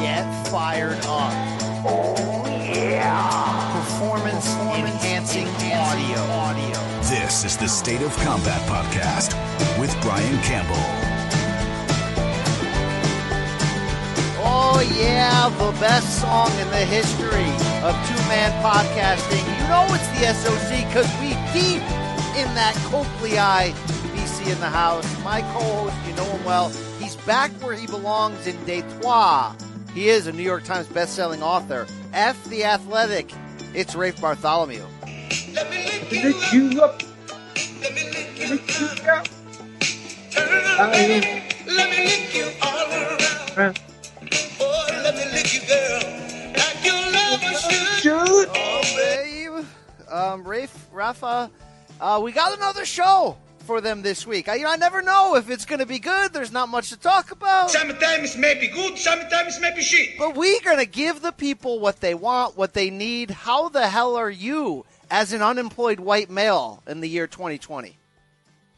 Get fired up. Oh, yeah. Performance enhancing audio. audio. This is the State of Combat Podcast with Brian Campbell. Oh, yeah, the best song in the history of two man podcasting. You know it's the SOC because we deep in that Coakley Eye. BC in the house. My co host, you know him well. He's back where he belongs in Detroit. He is a New York Times bestselling author. F the Athletic. It's Rafe Bartholomew. Let me lick you up. Let me lick you up. I Let me lick you all around. am Oh, let me lick you, girl, like your lover should. should. Oh, babe. Um, Rafe, Rafa, uh, we got another show for them this week. I, you know, I never know if it's going to be good. There's not much to talk about. Sometimes it may be good, sometimes it may be shit. But we're going to give the people what they want, what they need. How the hell are you as an unemployed white male in the year 2020?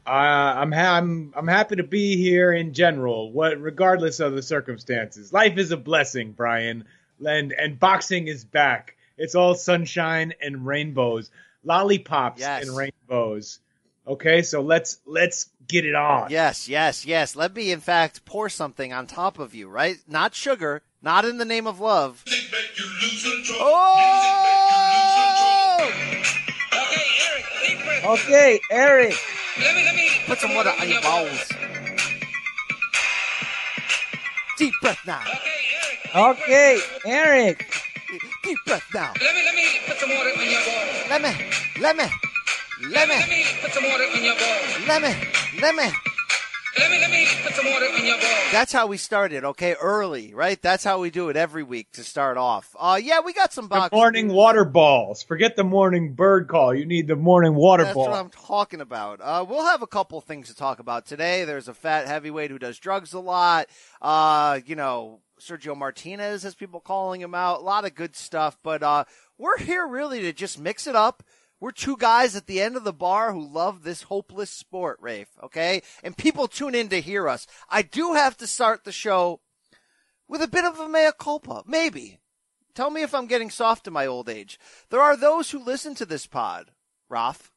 Uh, I'm ha- I'm I'm happy to be here in general, what regardless of the circumstances. Life is a blessing, Brian, and and boxing is back. It's all sunshine and rainbows, lollipops Yes. and rainbows. Okay, so let's let's get it on. Yes, yes, yes. Let me, in fact, pour something on top of you, right? Not sugar, not in the name of love. Oh! Okay, Eric, deep breath. Okay, Eric. Let me, let me Put some water on your balls. Deep breath now. Okay, Eric. Okay, Eric. Deep breath now. Let me, let me put some water in your balls. Let me, let me, let Let me, me put some water in your balls. let me, let me. Let me, let me put some water in your balls. That's how we started, okay? Early, right? That's how we do it every week to start off. Uh, yeah, we got some The morning water balls. Forget the morning bird call. You need the morning water That's ball. what I'm talking about. Uh, we'll have a couple things to talk about today. There's a fat heavyweight who does drugs a lot. Uh, you know, Sergio Martinez has people calling him out. A lot of good stuff, but uh, we're here really to just mix it up. We're two guys at the end of the bar who love this hopeless sport, Rafe. Okay, and people tune in to hear us. I do have to start the show with a bit of a mea culpa, maybe. Tell me if I'm getting soft in my old age. There are those who listen to this pod, Raf,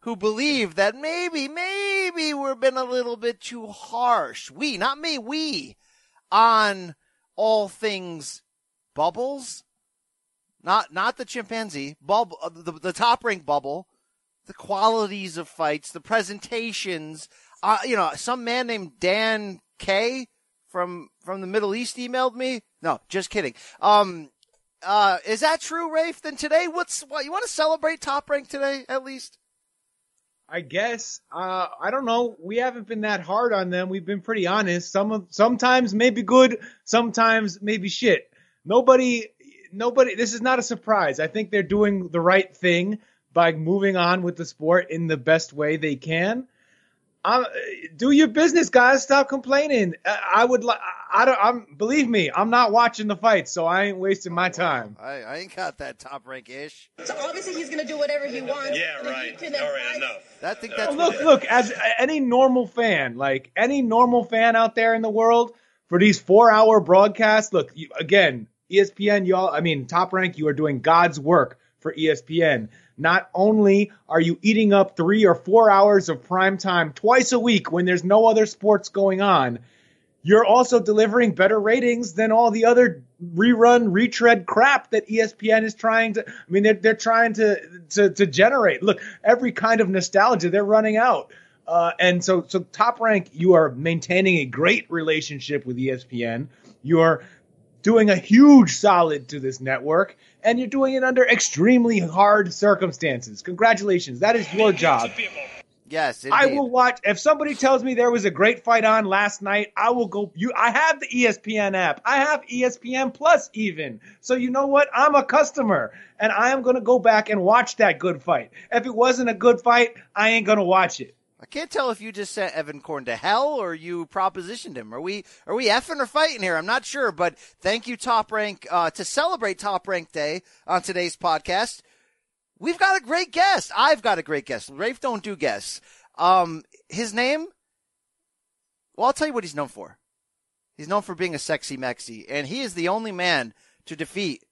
who believe that maybe, maybe we've been a little bit too harsh. We, not me, we, on all things bubbles. Not, not the chimpanzee, bubble, uh, the, the top rank bubble, the qualities of fights, the presentations. Uh, you know, some man named Dan K from, from the Middle East emailed me. No, just kidding. Um, uh, is that true, Rafe? Then today, what's, what, you want to celebrate top rank today, at least? I guess. Uh, I don't know. We haven't been that hard on them. We've been pretty honest. Some of sometimes maybe good, sometimes maybe shit. Nobody, nobody. This is not a surprise. I think they're doing the right thing by moving on with the sport in the best way they can. Uh, do your business, guys. Stop complaining. Uh, I would like. I don't. I'm. Believe me, I'm not watching the fights, so I ain't wasting my time. I, I ain't got that top rank ish. So obviously he's going to do whatever he wants. Yeah, right. All right, advise- enough. I think that's look, look, as any normal fan, like any normal fan out there in the world, for these four-hour broadcasts, look, you, again, ESPN, y'all, I mean, Top Rank, you are doing God's work for ESPN. Not only are you eating up three or four hours of prime time twice a week when there's no other sports going on, you're also delivering better ratings than all the other rerun, retread crap that ESPN is trying to. I mean, they're they're trying to to to generate. Look, every kind of nostalgia they're running out. Uh, and so, so top rank, you are maintaining a great relationship with ESPN. You are doing a huge solid to this network, and you're doing it under extremely hard circumstances. Congratulations, that is your job. yes. I will watch if somebody tells me there was a great fight on last night. I will go. You, I have the ESPN app. I have ESPN Plus even. So you know what? I'm a customer, and I am going to go back and watch that good fight. If it wasn't a good fight, I ain't going to watch it. I can't tell if you just sent Evan Korn to hell or you propositioned him. Are we are we effing or fighting here? I'm not sure, but thank you, Top Rank, uh, to celebrate Top Rank Day on today's podcast. We've got a great guest. I've got a great guest. Rafe don't do guests. Um, his name. Well, I'll tell you what he's known for. He's known for being a sexy Mexi, and he is the only man to defeat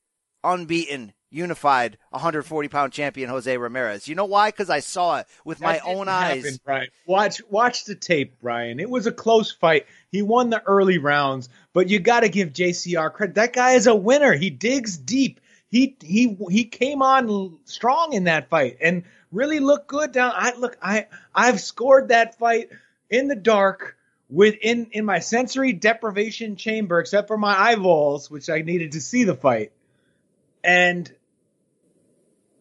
unbeaten, unified, 140 pound champion Jose Ramirez. You know why? Because I saw it with my That didn't own eyes. happen, Brian. Watch watch the tape, Brian. It was a close fight. He won the early rounds, but you got to give JCR credit. That guy is a winner. He digs deep. He he he came on strong in that fight and really looked good down. I look, I I've scored that fight in the dark within in my sensory deprivation chamber, except for my eyeballs, which I needed to see the fight. And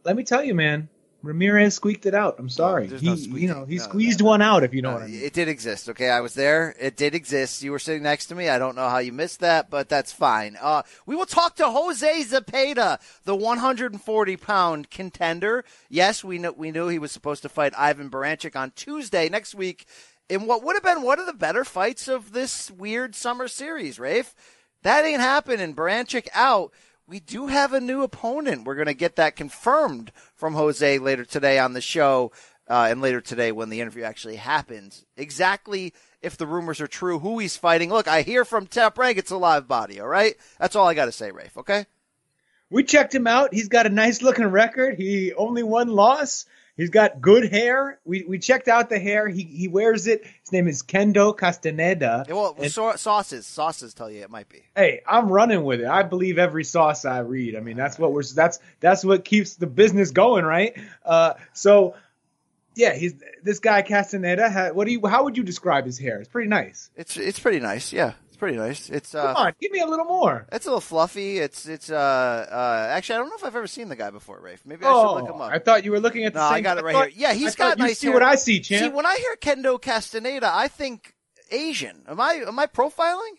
let me tell you, man, Ramirez squeaked it out. I'm sorry. he, no you know, he No, squeezed one out, if you know what I mean. it did exist. Okay, I was there. It did exist. You were sitting next to me. I don't know how you missed that, but that's fine. Uh, we will talk to Jose Zepeda, the 140 pound contender. Yes, we knew we knew he was supposed to fight Ivan Baranchyk on Tuesday next week in what would have been one of the better fights of this weird summer series. Rafe, that ain't happening. Baranchyk out. We do have a new opponent. We're going to get that confirmed from Jose later today on the show uh, and later today when the interview actually happens. Exactly if the rumors are true, who he's fighting. Look, I hear from Top Rank it's a live body, all right? That's all I got to say, Rafe, okay? We checked him out. He's got a nice looking record. He only one loss. He's got good hair. We we checked out the hair. He he wears it. His name is Kendo Castaneda. Yeah, well, And- sau- sauces. Sauces tell you it might be. hey, I'm running with it. I believe every sauce I read. I mean, that's what we're that's that's what keeps the business going, right? Uh, so yeah, he's this guy Castaneda. Ha, what do you? How would you describe his hair? It's pretty nice. It's it's pretty nice. Yeah, pretty nice. It's uh, Come on, give me a little more. It's a little fluffy. It's it's uh uh actually I don't know if I've ever seen the guy before, Rafe. Maybe I should look him up. Oh, I thought you were looking at the No, same. I got it right thought- here. Yeah, he's I got you nice see hair. what I see, champ. See, when I hear Kendo Castaneda, I think Asian. Am I am I profiling?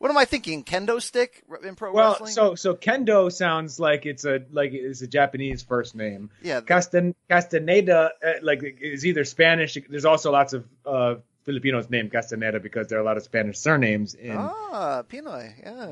What am I thinking? Kendo stick in pro Well, wrestling? so so Kendo sounds like it's a like it's a Japanese first name. Yeah. Castan Castaneda uh, like is either Spanish. There's also lots of uh, Filipinos named Castaneda because there are a lot of Spanish surnames. In, ah, Pinoy. Yeah,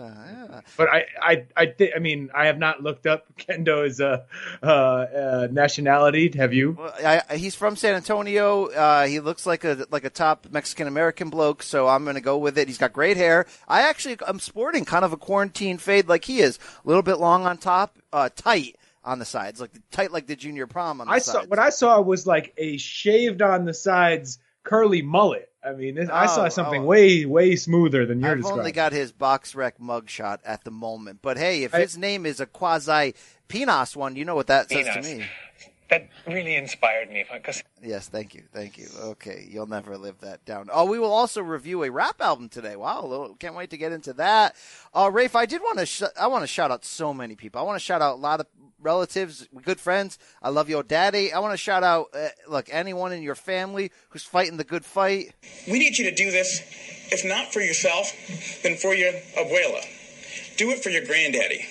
yeah. But I I I thi- I mean I have not looked up Kendo's uh, uh, uh, nationality. Have you? Well, I, I- he's from San Antonio. Uh, he looks like a like a top Mexican American bloke, so I'm going to go with it. He's got great hair. I actually I'm sporting kind of a quarantine fade like he is, a little bit long on top, uh, tight on the sides, like tight like the junior prom on the I sides. saw what I saw was like a shaved on the sides curly mullet. I mean, this, I Oh, saw something oh. way way smoother than you're I've describing. only got his box rec mugshot at the moment, but hey, if I- his name is a quasi Pinas one, you know what that says to me. That really inspired me because Yes, thank you, thank you. Okay, you'll never live that down. Oh, we will also review a rap album today. Wow, a little- can't wait to get into that. Uh, Rafe, I did want to, sh- I want to shout out so many people. I want to shout out a lot of relatives, good friends. I love your daddy. I want to shout out, uh, look, anyone in your family who's fighting the good fight. We need you to do this, if not for yourself, then for your abuela. Do it for your granddaddy.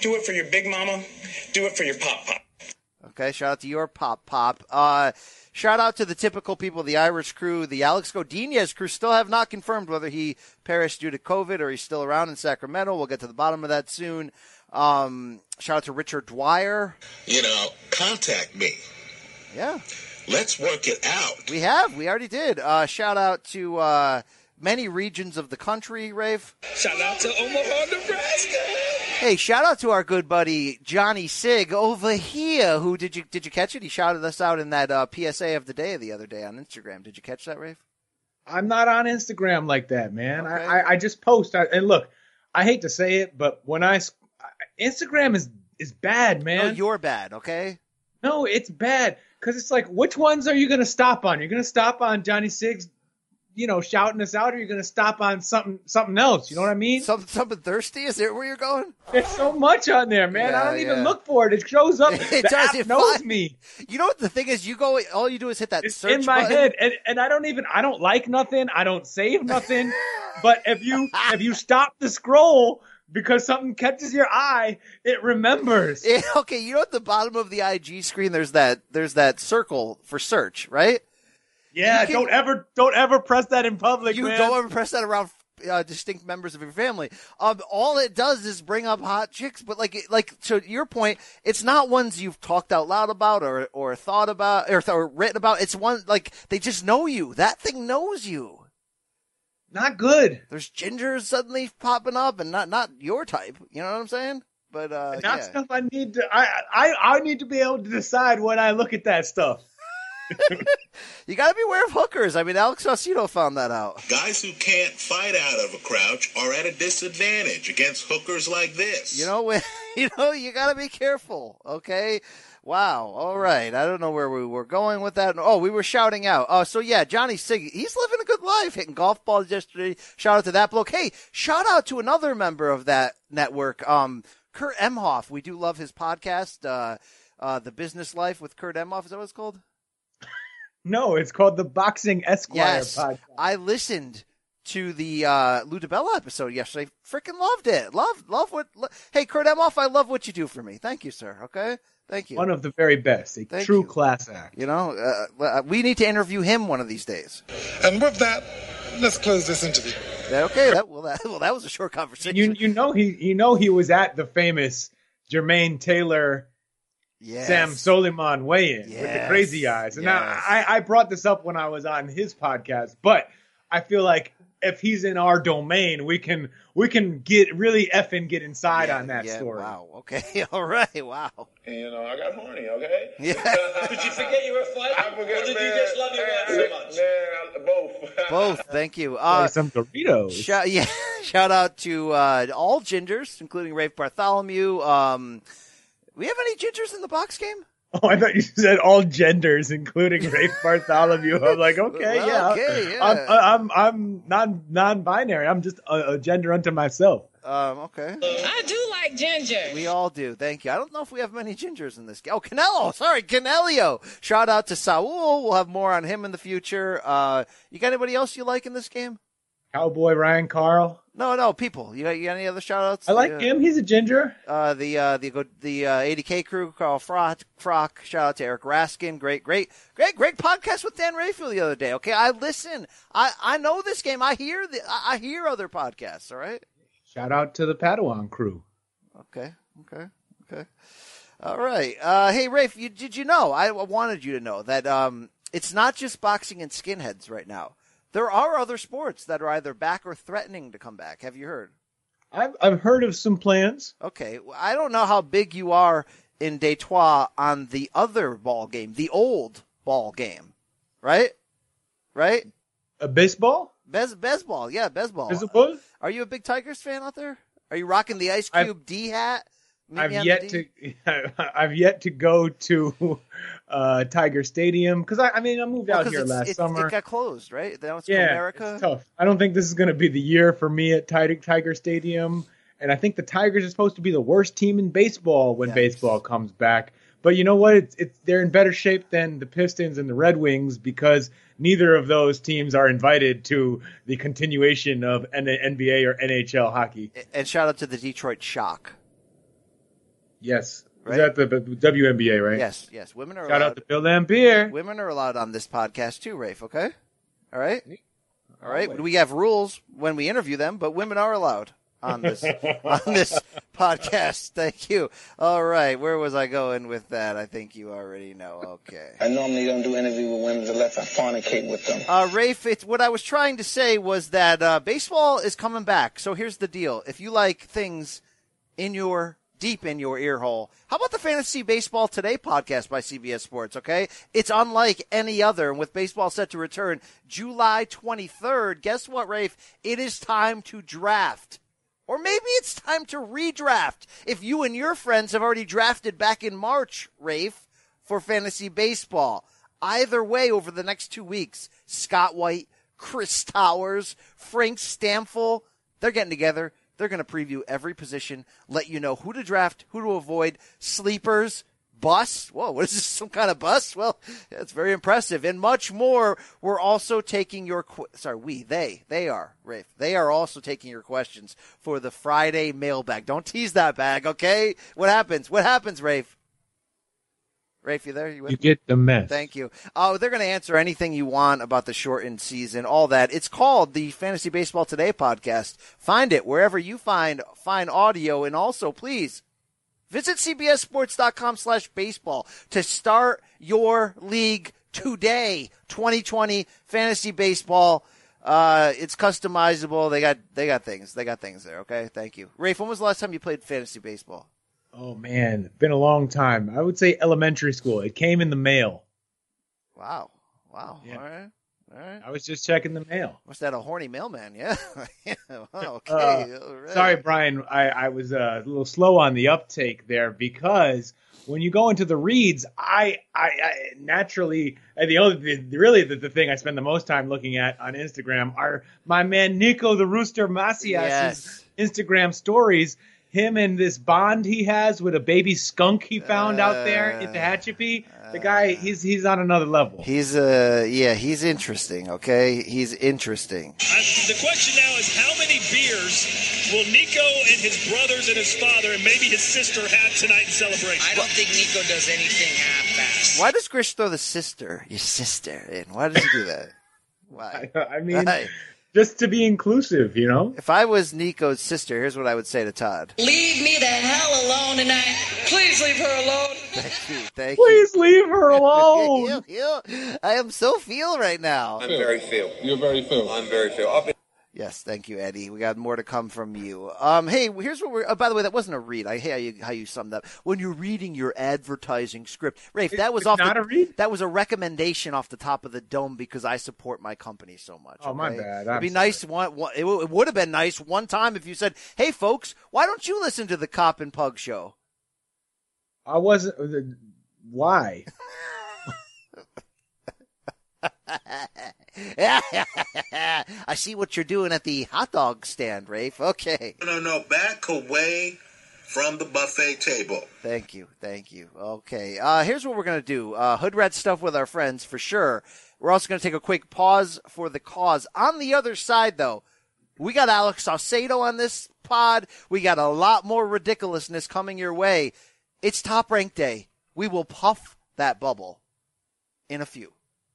Do it for your big mama. Do it for your pop pop. Okay, shout out to your pop pop. Uh, shout out to the typical people, the Irish crew, the Alex Godinez crew. Still have not confirmed whether he perished due to COVID or he's still around in Sacramento. We'll get to the bottom of that soon. Um, shout out to Richard Dwyer. you know, contact me. Yeah, Let's work it out. we have. We already did. Uh, shout out to uh, many regions of the country, Rafe. Shout out to Omaha, Nebraska. Hey, shout out to our good buddy Johnny Sig over here. Who did you did you catch it? He shouted us out in that uh, PSA of the day the other day on Instagram. Did you catch that, Rafe? I'm not on Instagram like that, man. Okay. I, I I just post. I, and look, I hate to say it, but when I Instagram is is bad, No, man. you're bad. Okay. No, it's bad because it's like, which ones are you going to stop on? You're going to stop on Johnny Siggs, you know, shouting us out, or you're going to stop on something something else? You know what I mean? Some something thirsty? Is there where you're going? There's so much on there, man. Yeah, I don't even look for it. It shows up. It does, it knows me. You know what the thing is? You go. All you do is hit that It's search in my button. head, and, and I don't even I don't like nothing. I don't save nothing. but if you if you stop the scroll because something catches your eye, it remembers. Yeah, okay, you know at the bottom of the IG screen, there's that there's that circle for search, right? Yeah, can- don't ever don't ever press that in public, You man. don't ever press that around uh, distinct members of your family. Um, all it does is bring up hot chicks, but like like to your point, it's not ones you've talked out loud about or or thought about or, or written about. It's one like they just know you. That thing knows you. not good. There's gingers suddenly popping up, and not not your type. You know what I'm saying? But uh, Not yeah. stuff I need to. I, I I need to be able to decide when I look at that stuff. You got to be aware of hookers. I mean, Alex Saucedo found that out. Guys who can't fight out of a crouch are at a disadvantage against hookers like this. You know, you know, you got to be careful. Okay. Wow. All right. I don't know where we were going with that. Oh, we were shouting out. Oh, so yeah, Johnny Sig, he's living a good life, hitting golf balls yesterday. Shout out to that bloke. Hey, shout out to another member of that network, um, Kurt Emhoff. We do love his podcast, uh, uh, The Business Life with Kurt Emhoff. Is that what it's called? No, it's called the Boxing Esquire Yes. podcast. I listened to the uh, Lou DiBella episode yesterday. Freaking loved it. Love, love what. Lo- hey, Kurt Emhoff, I love what you do for me. Thank you, sir. Okay. Thank you. One of the very best, a Thank true you. class act. You know, uh, uh, we need to interview him one of these days. And with that, let's close this interview. Okay, that well, that, well, that was a short conversation. You you know he you know he was at the famous Jermaine Taylor yes. Sam Soliman weigh-in with the crazy eyes. And now I, I brought this up when I was on his podcast, but I feel like if he's in our domain, we can we can get really effing get inside Yeah, on that yeah, story. Wow. Okay. All right. Wow. And, you know, I got horny, okay? Yeah. Did you forget you were fighting? I or did man. you just love your wife so much? Man, both. Both. Thank you. Like Uh, some Doritos. Shout, yeah, shout out to uh, all gingers, including Rafe Bartholomew. Um, we have any gingers in the box game? Oh, I thought you said all genders, including Rafe Bartholomew. I'm like, okay, Well, yeah, okay, yeah. I'm I'm I'm non non-binary. I'm just a, a gender unto myself. Um, okay. I do like ginger. We all do. Thank you. I don't know if we have many gingers in this game. Oh, Canelo. Sorry, Canelio. Shout out to Saul. We'll have more on him in the future. Uh, you got anybody else you like in this game? Cowboy Ryan Carl. No, no, people. You got, you got any other shout outs? I like him. He's a ginger. Uh, the uh, the the uh, 80K crew, Carl Froch, Froch. Shout out to Eric Raskin. Great, great, great, great podcast with Dan Rafael the other day. Okay, I listen. I I know this game. I hear the I I hear other podcasts. All right. Shout out to the Padawan crew. Okay. Okay. Okay. All right. Uh, hey, Rafe, you, did you know? I wanted you to know that um, it's not just boxing and skinheads right now. There are other sports that are either back or threatening to come back. Have you heard? I've I've heard of some plans. Okay. well, I don't know how big you are in Detroit on the other ball game, the old ball game, right? Right? A baseball. Bez Bezball, yeah, Bezball. Baseball? Are you a big Tigers fan out there? Are you rocking the Ice I've- Cube D hat? I've yet to I've yet to go to uh, Tiger Stadium because I, I mean I moved Well, out here last it, summer. It got closed, right? Now it's yeah, America. it's tough. I don't think this is going to be the year for me at Tiger, Tiger Stadium, and I think the Tigers are supposed to be the worst team in baseball when Yikes. baseball comes back. But you know what? It's, it's they're in better shape than the Pistons and the Red Wings because neither of those teams are invited to the continuation of NBA or NHL hockey. And shout out to the Detroit Shock. Yes, Right. is that the, the WNBA, right? Yes, yes. Women are Shout allowed. out to Bill Laimbeer. women are allowed on this podcast too, Rafe. Okay. All right. All right. Always. We have rules when we interview them, but women are allowed on this on this podcast. Thank you. All right. Where was I going with that? I think you already know. Okay. I normally don't do interview with women unless I fornicate with them. Uh, Rafe, it's, what I was trying to say was that uh, baseball is coming back. So here's the deal: if you like things in your deep in your ear hole, how about the Fantasy Baseball Today podcast by CBS Sports? Okay, it's unlike any other. And with baseball set to return July 23rd, guess what, Rafe? It is time to draft. Or maybe it's time to redraft. If you and your friends have already drafted back in March, Rafe, for fantasy baseball. Either way, over the next two weeks, Scott White, Chris Towers, Frank Stampfel, they're getting together. They're going to preview every position, let you know who to draft, who to avoid, sleepers, bus. Whoa, what is this? Some kind of bus? Well, that's very impressive, and much more. We're also taking your qu- sorry, we they they are Rafe. They are also taking your questions for the Friday mailbag. Don't tease that bag, okay? What happens? What happens, Rafe? Rafe, you there? You You get the mess. Thank you. Oh, they're going to answer anything you want about the shortened season, all that. It's called the Fantasy Baseball Today podcast. Find it wherever you find find audio, and also please visit cbssports.com slash baseball to start your league today. 2020 fantasy baseball. Uh, it's customizable. They got they got things. They got things there. Okay, thank you, Rafe. When was the last time you played fantasy baseball? Oh man, been a long time. I would say elementary school. It came in the mail. Wow, wow. Yeah. All right, all right. I was just checking the mail. Was that a horny mailman. Yeah. Yeah, okay. Uh, right. Sorry, Brian. I, I was uh, a little slow on the uptake there because when you go into the reads, I, I, I naturally the only the, really the, the thing I spend the most time looking at on Instagram are my man Nico the Rooster Macias' Yes. Instagram stories. Him and this bond he has with a baby skunk he found out there in Tehachapi. The guy, he's he's on another level. He's uh yeah, he's interesting. Okay, he's interesting. I, the question now is how many beers will Nico and his brothers and his father and maybe his sister have tonight in celebration? I don't think Nico does anything half-assed. Why does Grish throw the sister, your sister, in? Why does he do that? Why? I mean, Why? Just to be inclusive, you know. If I was Nico's sister, here's what I would say to Todd. Leave me the hell alone tonight. Please leave her alone. Thank you, thank you. Please leave her alone. You, you. I am so feel right now. I'm very feel. You're very feel. I'm very feel. I've been Yes, thank you, Eddie. We got more to come from you. Um, hey, here's what we're. Oh, by the way, that wasn't a read. I hear how you, how you summed up when you're reading your advertising script, Rafe. That was off. not the, a read? That was a recommendation off the top of the dome because I support my company so much. Oh, my okay? bad. It'd be sorry. nice. One, one, it, w- it would have been nice one time if you said, "Hey, folks, why don't you listen to the Cop and Pug show?" I wasn't. uh, Why? I see what you're doing at the hot dog stand, Rafe. Okay. No, no, no. Back away from the buffet table. Thank you, thank you. Okay, uh, here's what we're gonna do: uh, hood rat stuff with our friends for sure. We're also gonna take a quick pause for the cause. On the other side, though, we got Alex Saucedo on this pod. We got a lot more ridiculousness coming your way. It's top rank day. We will puff that bubble in a few.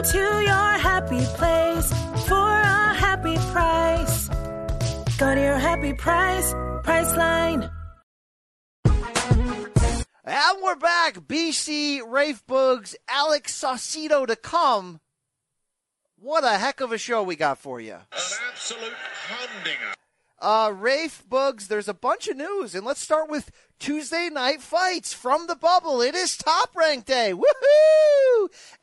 Go to your happy place for a happy price. Go to your happy price, Priceline. And we're back. BC, Rafe Boogs, Alex Saucedo to come. What a heck of a show we got for you. An absolute humdinger. Uh, Rafe Boogs, there's a bunch of news, and let's start with Tuesday night fights from the bubble. It is top rank day. Woohoo!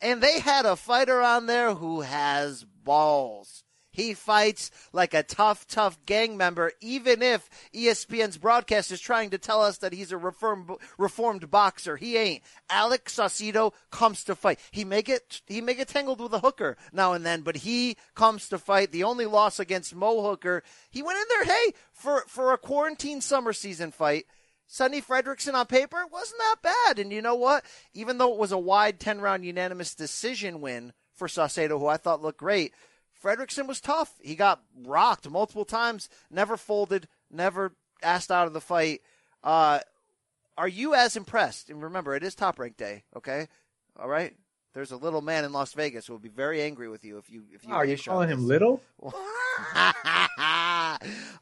And they had a fighter on there who has balls. He fights like a tough, tough gang member, even if ESPN's broadcast is trying to tell us that he's a reformed, reformed boxer. He ain't. Alex Saucedo comes to fight. He may get he may get tangled with a hooker now and then, but he comes to fight. The only loss against Mo Hooker, he went in there, hey, for for a quarantine summer season fight. Sonny Fredrickson on paper wasn't that bad. And you know what? Even though it was a wide 10 round unanimous decision win for Saucedo, who I thought looked great, Fredrickson was tough. He got rocked multiple times, never folded, never asked out of the fight. Uh, are you as impressed? And remember, it is top rank day, okay? All right? There's a little man in Las Vegas who will be very angry with you if you if you Are you calling him little?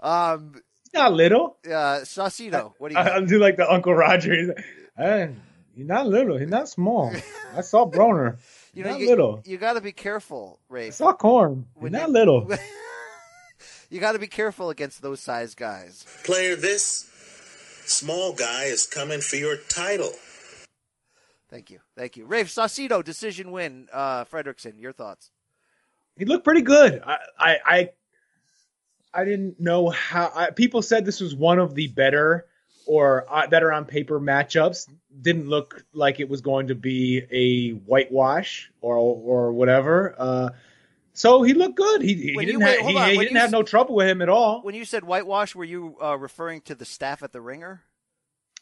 um, He's not little. uh, Saucedo, what do you I. I do like the Uncle Roger. He's, like, "Hey, he's not little. He's not small. I saw Broner. You He's know, not you, little. you got to be careful, I Rafe. saw Corn. He's not you- little. you got to be careful against those size guys. Player, this small guy is coming for your title. Thank you, thank you, Rafe Saucedo decision win. Uh, Fredrickson, your thoughts? He looked pretty good. I, I, I, I didn't know how. I, people said this was one of the better or uh, better on paper matchups. Didn't look like it was going to be a whitewash or or whatever. Uh, so he looked good. He, he didn't, wait, have, he, he didn't you have no trouble with him at all. When you said whitewash, were you uh, referring to the staff at the Ringer?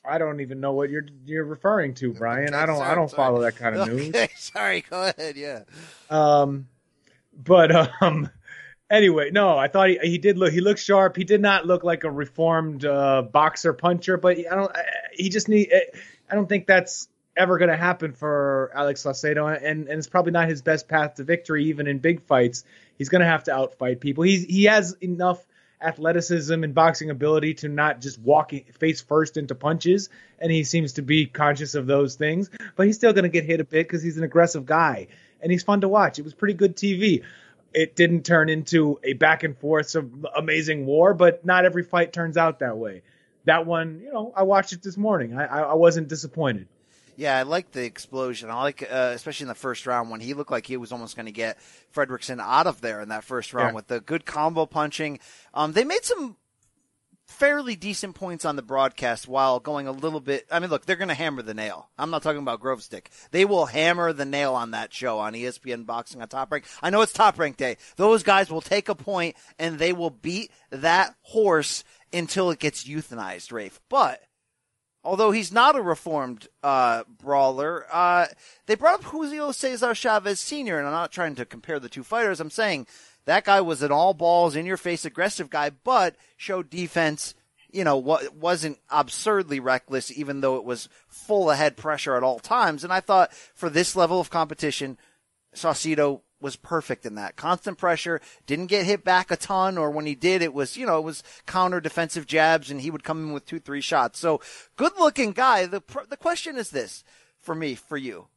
I don't even know what you're you're referring to, Brian. Okay, I don't I don't sorry. follow that kind of news. Sorry. Go ahead. Yeah. Um, but um, anyway, no, I thought he, he did look. He looked sharp. He did not look like a reformed uh, boxer puncher, but I don't. I, he just need. I don't think that's ever going to happen for Alex Saucedo, and and it's probably not his best path to victory, even in big fights. He's going to have to outfight people. He's he has enough athleticism and boxing ability to not just walk face first into punches, and he seems to be conscious of those things. But he's still going to get hit a bit because he's an aggressive guy, and he's fun to watch. It was pretty good TV. It didn't turn into a back and forth of amazing war, but not every fight turns out that way. That one, you know, I watched it this morning. I, I wasn't disappointed. Yeah, I like the explosion. I like, uh, especially in the first round when he looked like he was almost going to get Fredrickson out of there in that first round Yeah. with the good combo punching. Um, they made some fairly decent points on the broadcast while going a little bit. I mean, look, they're going to hammer the nail. I'm not talking about Grove Stick. They will hammer the nail on that show on ESPN Boxing on Top Rank. I know it's Top Rank Day. Those guys will take a point and they will beat that horse until it gets euthanized, Rafe. But although he's not a reformed uh, brawler, uh, they brought up Julio Cesar Chavez Sr., and I'm not trying to compare the two fighters. I'm saying that guy was an all balls, in your face, aggressive guy, but showed defense. You know, what wasn't absurdly reckless, even though it was full ahead pressure at all times. And I thought for this level of competition, Saucedo was perfect in that. Constant pressure, didn't get hit back a ton, or when he did, it was, you know, it was counter defensive jabs and he would come in with two, three shots. So good looking guy. The, the question is this for me, for you.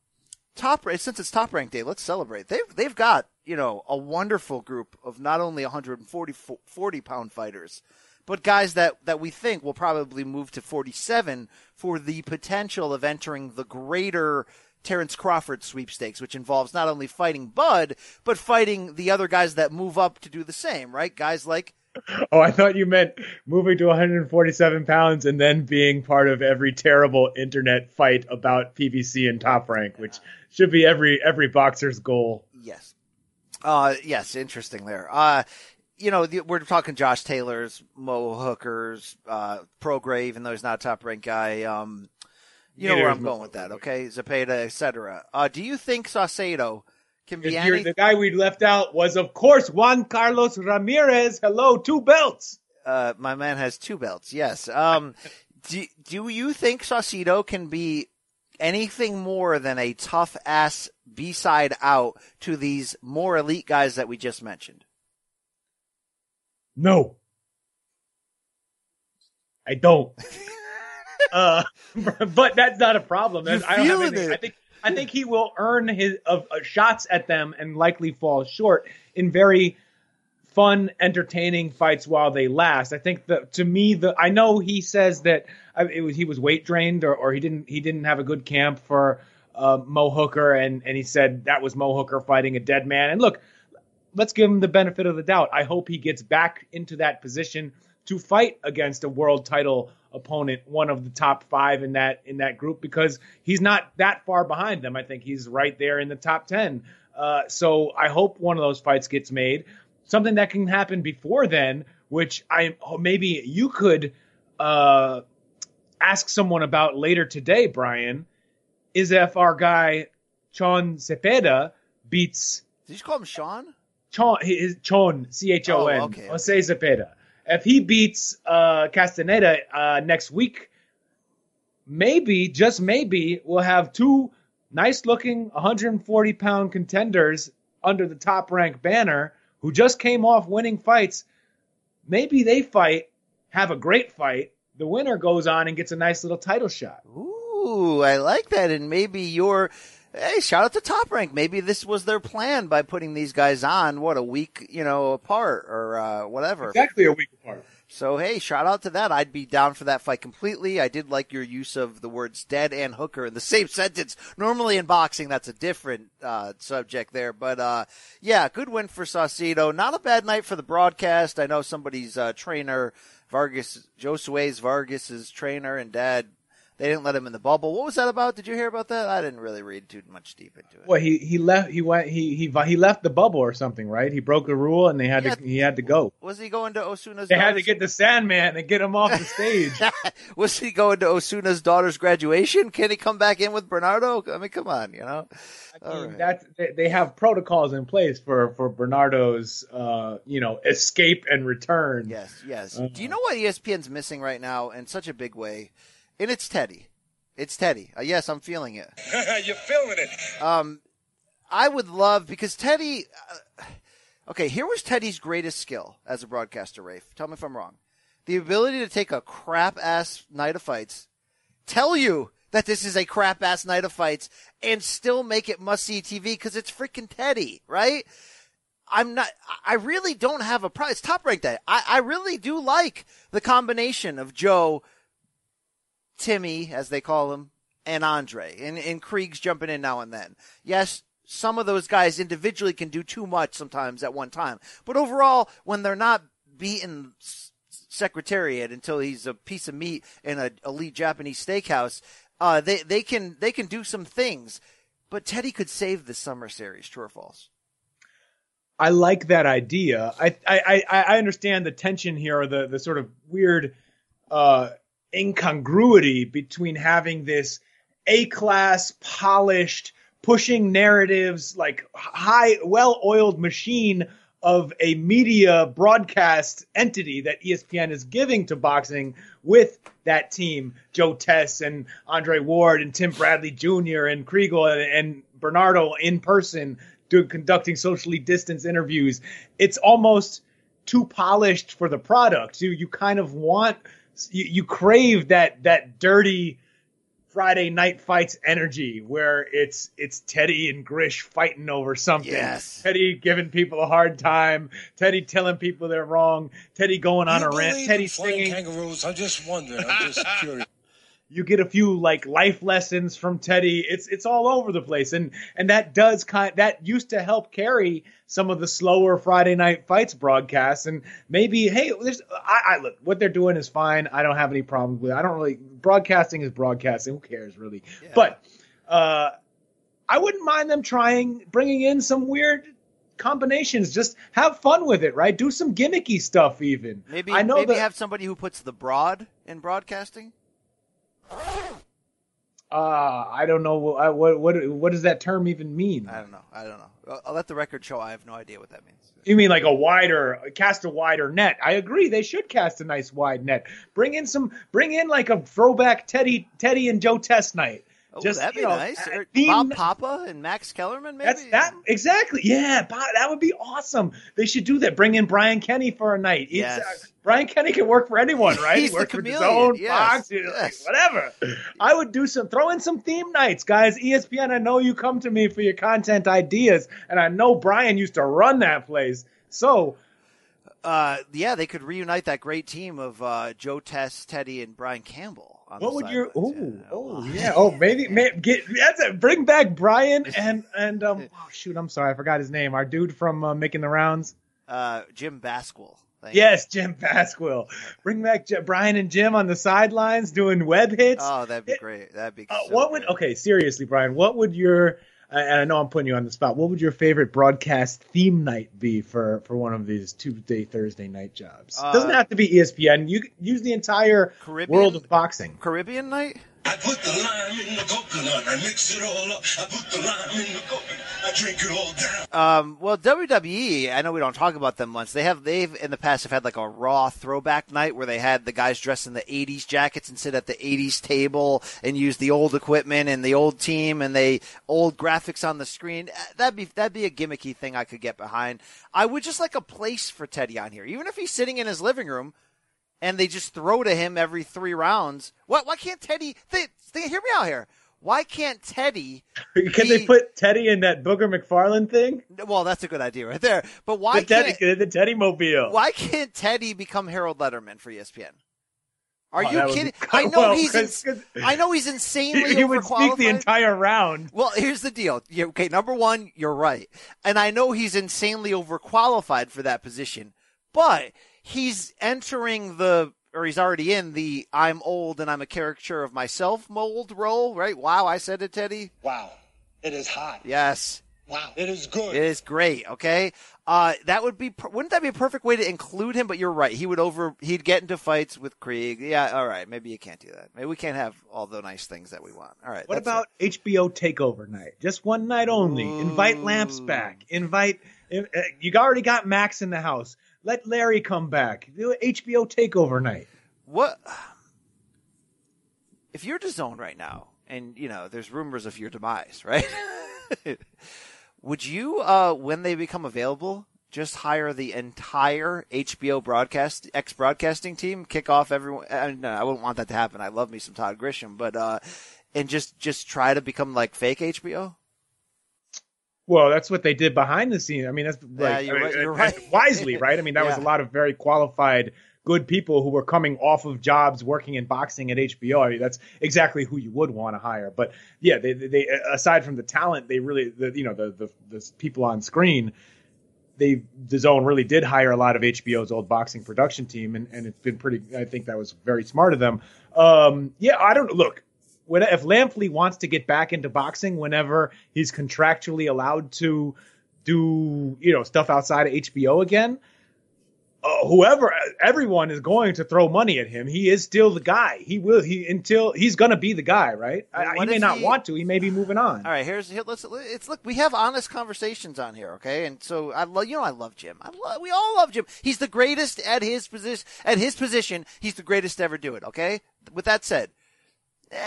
Top, since it's top rank day, let's celebrate. They've, they've got, you know, a wonderful group of not only 140 40 pound fighters, but guys that, that we think will probably move to 47 for the potential of entering the greater Terrence Crawford sweepstakes, which involves not only fighting Bud, but fighting the other guys that move up to do the same, right? Guys like Oh, I thought you meant moving to 147 pounds and then being part of every terrible internet fight about PBC and Top Rank, which should be every every boxer's goal. Yes. Uh, yes, interesting there. Uh, you know, the, we're talking Josh Taylor's, Mo Hooker's, uh, Prograis, even though he's not a top ranked guy. Um, you know where I'm going with that, okay? Zepeda, etc. Uh, do you think Saucedo can be any? the guy we left out was, of course, Juan Carlos Ramirez. Hello, two belts. Uh, my man has two belts. Yes. Um, do, do you think Saucedo can be anything more than a tough ass B side out to these more elite guys that we just mentioned? No. I don't. uh, but that's not a problem. That's- I don't have anything. it. I think I think he will earn his uh, shots at them and likely fall short in very fun, entertaining fights while they last. I think that to me, the I know he says that uh, it was he was weight drained or, or he didn't he didn't have a good camp for uh, Mo Hooker and and he said that was Mo Hooker fighting a dead man. And look, let's give him the benefit of the doubt. I hope he gets back into that position to fight against a world title opponent, one of the top five in that in that group, because he's not that far behind them. I think he's right there in the top ten. Uh, so I hope one of those fights gets made. Something that can happen before then, which I maybe you could uh, ask someone about later today, Brian, is if our guy Chon Zepeda beats Did you call him Sean? Chon, his Chon, C H O N, Oh. Jose Zepeda. If he beats uh, Castaneda uh, next week, maybe, just maybe, we'll have two nice looking 140 pound contenders under the top rank banner who just came off winning fights. Maybe they fight, have a great fight. The winner goes on and gets a nice little title shot. Ooh, I like that. And maybe you're, hey, shout out to Top Rank. Maybe this was their plan by putting these guys on, what, a week, you know, apart or uh, whatever. Exactly a week apart. So, hey, shout out to that. I'd be down for that fight completely. I did like your use of the words dead and hooker in the same sentence. Normally in boxing, that's a different uh, subject there. But, uh, yeah, good win for Saucedo. Not a bad night for the broadcast. I know somebody's uh, trainer, Vargas, Josue's Vargas's trainer and dad They didn't let him in the bubble. What was that about? Did you hear about that? I didn't really read too much deep into it. Well, he he left. He went. He he he left the bubble or something, right? He broke a rule, and they had Yeah. to. He had to go. Was he going to Osuna's? They had to get the Sandman and get him off the stage. Was he going to Osuna's daughter's graduation? Can he come back in with Bernardo? I mean, come on, you know. Right. That's they, they have protocols in place for for Bernardo's, uh, you know, escape and return. Yes, yes. Uh, Do you know what ESPN's missing right now in such a big way? And it's Teddy. It's Teddy. Uh, yes, I'm feeling it. You're feeling it. Um, I would love because Teddy. Uh, okay, here was Teddy's greatest skill as a broadcaster. Rafe, tell me if I'm wrong. The ability to take a crap ass night of fights, tell you that this is a crap ass night of fights, and still make it must see TV because it's freaking Teddy, right? I'm not. I really don't have a prize. Top ranked. I, I really do like the combination of Joe, Timmy, as they call him, and Andre, and, and Krieg's jumping in now and then. Yes, some of those guys individually can do too much sometimes at one time, but overall, when they're not beating Secretariat until he's a piece of meat in an elite Japanese steakhouse, uh, they they can they can do some things. But Teddy could save the summer series. True or false? I like that idea. I I I I understand the tension here, or the the sort of weird uh, incongruity between having this A class, polished, pushing narratives, like high, well oiled machine of a media broadcast entity that ESPN is giving to boxing with that team, Joe Tess and Andre Ward and Tim Bradley Jr. and Kriegel and, and Bernardo in person doing conducting socially distanced interviews. It's almost too polished for the product. You you kind of want you, you crave that that dirty Friday night fights energy where it's it's Teddy and Grish fighting over something. Yes. Teddy giving people a hard time. Teddy telling people they're wrong. Teddy going on You a rant. Teddy in singing. kangaroos. I'm just wondering. I'm just curious. You get a few like life lessons from Teddy. It's it's all over the place, and and that does kind that used to help carry some of the slower Friday night fights broadcasts. And maybe hey, there's I, I look what they're doing is fine. I don't have any problems with. it. I don't really broadcasting is broadcasting. Who cares really? But uh, I wouldn't mind them trying bringing in some weird combinations. Just have fun with it, right? Do some gimmicky stuff even. Maybe I know maybe that, have somebody who puts the broad in broadcasting. Uh, I don't know what what what what does that term even mean? I don't know. I don't know. I'll, I'll let the record show. I have no idea what that means. You mean like a wider cast a wider net? I agree. They should cast a nice wide net. Bring in some. Bring in like a throwback Teddy Teddy and Joe Tess night. Oh, Just, that'd be know, nice. Or theme- Bob Papa and Max Kellerman, maybe. That's that exactly. Yeah, Bob, that would be awesome. They should do that. Bring in Brian Kenny for a night. He's, Yes. uh, Brian Kenny can work for anyone, right? He's he the works for his own yes, Fox, yes. whatever. I would do some. Throw in some theme nights, guys. ESPN. I know you come to me for your content ideas, and I know Brian used to run that place. So Uh, yeah, they could reunite that great team of uh, Joe Tess, Teddy, and Brian Campbell. On What the would your oh oh yeah oh maybe, may get that's it bring back Brian and and um oh shoot I'm sorry I forgot his name our dude from uh, making the rounds Uh, Jim Basquil. Thank you. yes Jim Basquil bring back J- Brian and Jim on the sidelines doing web hits Oh, that'd be great. That'd be. Uh, so what would great. okay seriously Brian what would your and I know I'm putting you on the spot what would your favorite broadcast theme night be for for one of these Tuesday Thursday night jobs Uh, doesn't have to be ESPN you use the entire Caribbean? world of boxing Caribbean night? I put the lime in the coconut. I mix it all up. I put the lime in the coconut. I drink it all down. Um, well, WWE, I know we don't talk about them much. They have, they've in the past have had like a Raw throwback night where they had the guys dressed in the 80s jackets and sit at the 80s table and use the old equipment and the old team and they old graphics on the screen. Uh, That'd be, that'd be a gimmicky thing I could get behind. I would just like a place for Teddy on here. Even if he's sitting in his living room and they just throw to him every three rounds. Why, why can't Teddy, they, they, hear me out here. Why can't Teddy Can they put Teddy in that Booger McFarland thing? well, that's a good idea right there. But why the Teddy, can't the Teddy Mobile. why can't Teddy become Harold Letterman for ESPN? Are Oh, you kidding? be- I know well, he's 'cause- ins- I know he's insanely He, he would speak the entire round. Well, here's the deal. Okay, number one, you're right, and I know he's insanely overqualified for that position, but he's entering the or he's already in the I'm old and I'm a caricature of myself mold role, right? Wow, I said it, Teddy. Wow. It is hot. Yes. Wow. It is good. It is great. Okay. Uh, that would be, wouldn't that be a perfect way to include him? But you're right. He would over, he'd get into fights with Krieg. Yeah. All right. Maybe you can't do that. Maybe we can't have all the nice things that we want. All right. What that's about HBO Takeover night? Just one night only. Invite Lamps back. Invite. uh, You already got Max in the house. Let Larry come back. Do an HBO Takeover night. What if you're DAZN right now, and you know there's rumors of your demise, right? Would you, uh, when they become available, just hire the entire HBO broadcast ex broadcasting team, kick off everyone? I, no, I wouldn't want that to happen. I love me some Todd Grisham, but uh, and just just try to become like fake HBO. Well, that's what they did behind the scenes. I mean, that's Yeah, like, you're I right- mean, you're uh, right. wisely, right? I mean, that was a lot of very qualified, good people who were coming off of jobs working in boxing at HBO. I mean, that's exactly who you would want to hire. But yeah, they, they, they aside from the talent, they really, the, you know, the, the the people on screen, they the zone really did hire a lot of HBO's old boxing production team, and, and it's been pretty. I think that was very smart of them. Um, yeah, I don't look. When, if Lampley wants to get back into boxing whenever he's contractually allowed to do you know stuff outside of HBO again, uh, whoever everyone is going to throw money at him. He is still the guy. He will he until he's going to be the guy, right? I, he may not he- want to. He may be moving on. All right, here's here. Let's. It's look. We have honest conversations on here, okay? And so I love. You know, I love Jim. I love. We all love Jim. He's the greatest at his position. At his position, he's the greatest to ever do it. Okay. With that said, eh,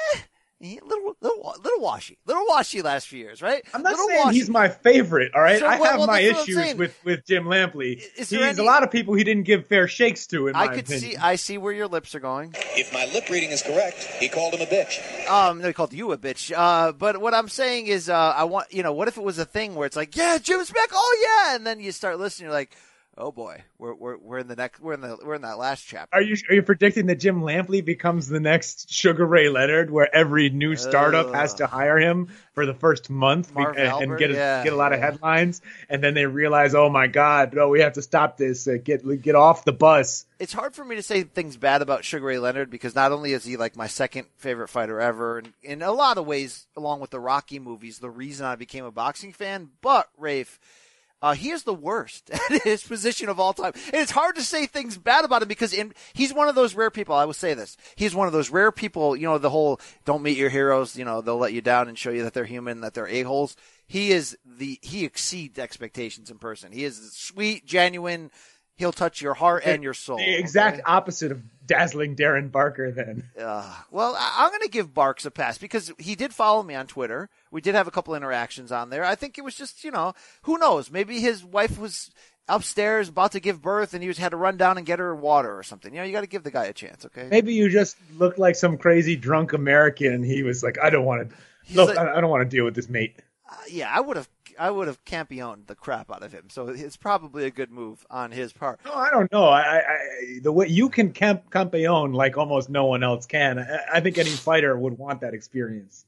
little little little washy, little washy last few years, right? I'm not little saying washy. he's my favorite. All right, So, I have well, my that's what I'm issues with with Jim Lampley. Is He's any- a lot of people he didn't give fair shakes to. In my I could opinion. see. I see where your lips are going. If my lip reading is correct, he called him a bitch. Um, no, he called you a bitch. Uh, but what I'm saying is, uh, I want, you know, what if it was a thing where it's like, yeah, Jim's back, oh yeah, and then you start listening, you're like, oh boy, we're we're we're in the next, we're in the we're in that last chapter. Are you are you predicting that Jim Lampley becomes the next Sugar Ray Leonard, where every new startup has to hire him for the first month and, and get a, yeah, get a lot of headlines, and then they realize, oh my God, no, we have to stop this. Uh, get get off the bus. It's hard for me to say things bad about Sugar Ray Leonard because not only is he like my second favorite fighter ever, and in a lot of ways, along with the Rocky movies, the reason I became a boxing fan, but Rafe. Uh, he is the worst at his position of all time. And it's hard to say things bad about him because in, he's one of those rare people. I will say this. He's one of those rare people, you know, the whole don't meet your heroes, you know, they'll let you down and show you that they're human, that they're a-holes. He is the, he exceeds expectations in person. He is sweet, genuine. He'll touch your heart and your soul. The exact okay? opposite of dazzling Darren Barker. Then Uh, well, I- I'm going to give Barks a pass because he did follow me on Twitter. We did have a couple interactions on there. I think it was just, you know, who knows? Maybe his wife was upstairs about to give birth and he was had to run down and get her water or something. You know, you got to give the guy a chance, okay? maybe you just look like some crazy drunk American, and he was like, I don't want to. Look, like- I I don't want to deal with this mate. Uh, yeah, I would have, I would have campioned the crap out of him. So it's probably a good move on his part. No, I don't know. I, I, I the way you can camp campeon like almost no one else can. I, I think any fighter would want that experience.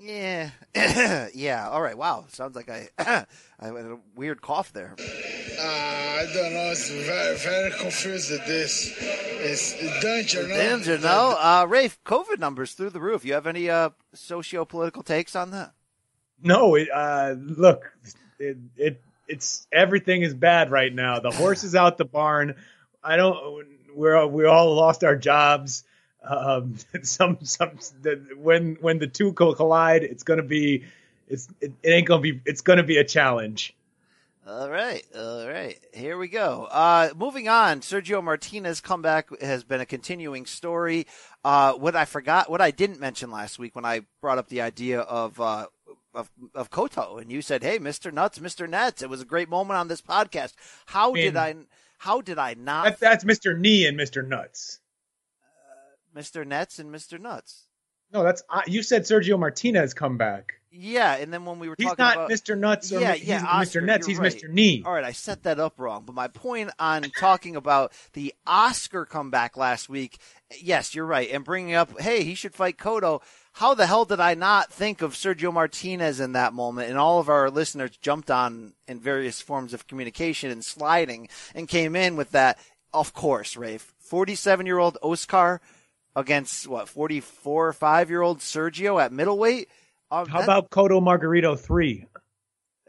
Yeah, yeah. All right. Wow. Sounds like I, I had a weird cough there. Uh, I don't know. It's very, very confused with this. It's danger, no? Danger, no. Uh, Rafe, COVID numbers through the roof. You have any uh, socio-political takes on that? No, it, uh, look, it, it it's everything is bad right now. The horse is out the barn. I don't. We're we all lost our jobs. Um, some some the, when when the two collide, it's gonna be it's it, it ain't gonna be it's gonna be a challenge. All right, all right. Here we go. Uh, moving on, Sergio Martinez comeback has been a continuing story. Uh, what I forgot, what I didn't mention last week when I brought up the idea of uh, of, of Cotto, and you said, "Hey, Mister Nuts, Mister Nets." It was a great moment on this podcast. How I mean- did I? How did I not? That's that's Mr. Knee and Mr. Nuts. Uh, Mister Nets and Mister Nuts. No, that's I you said Sergio Martinez come back. Yeah, and then when we were He's talking not about Mr. Nuts or yeah, he's yeah, Mr. Oscar, Nets, you're he's right. Mr. Knee. All right, I set that up wrong, but my point on talking about the Oscar comeback last week, yes, you're right, and bringing up, hey, he should fight Cotto. How the hell did I not think of Sergio Martinez in that moment? And all of our listeners jumped on in various forms of communication and sliding and came in with that Of course, Rafe. 47 year old Oscar against what 44 or 5 year old Sergio at middleweight. Um, How that- about Cotto Margarito three?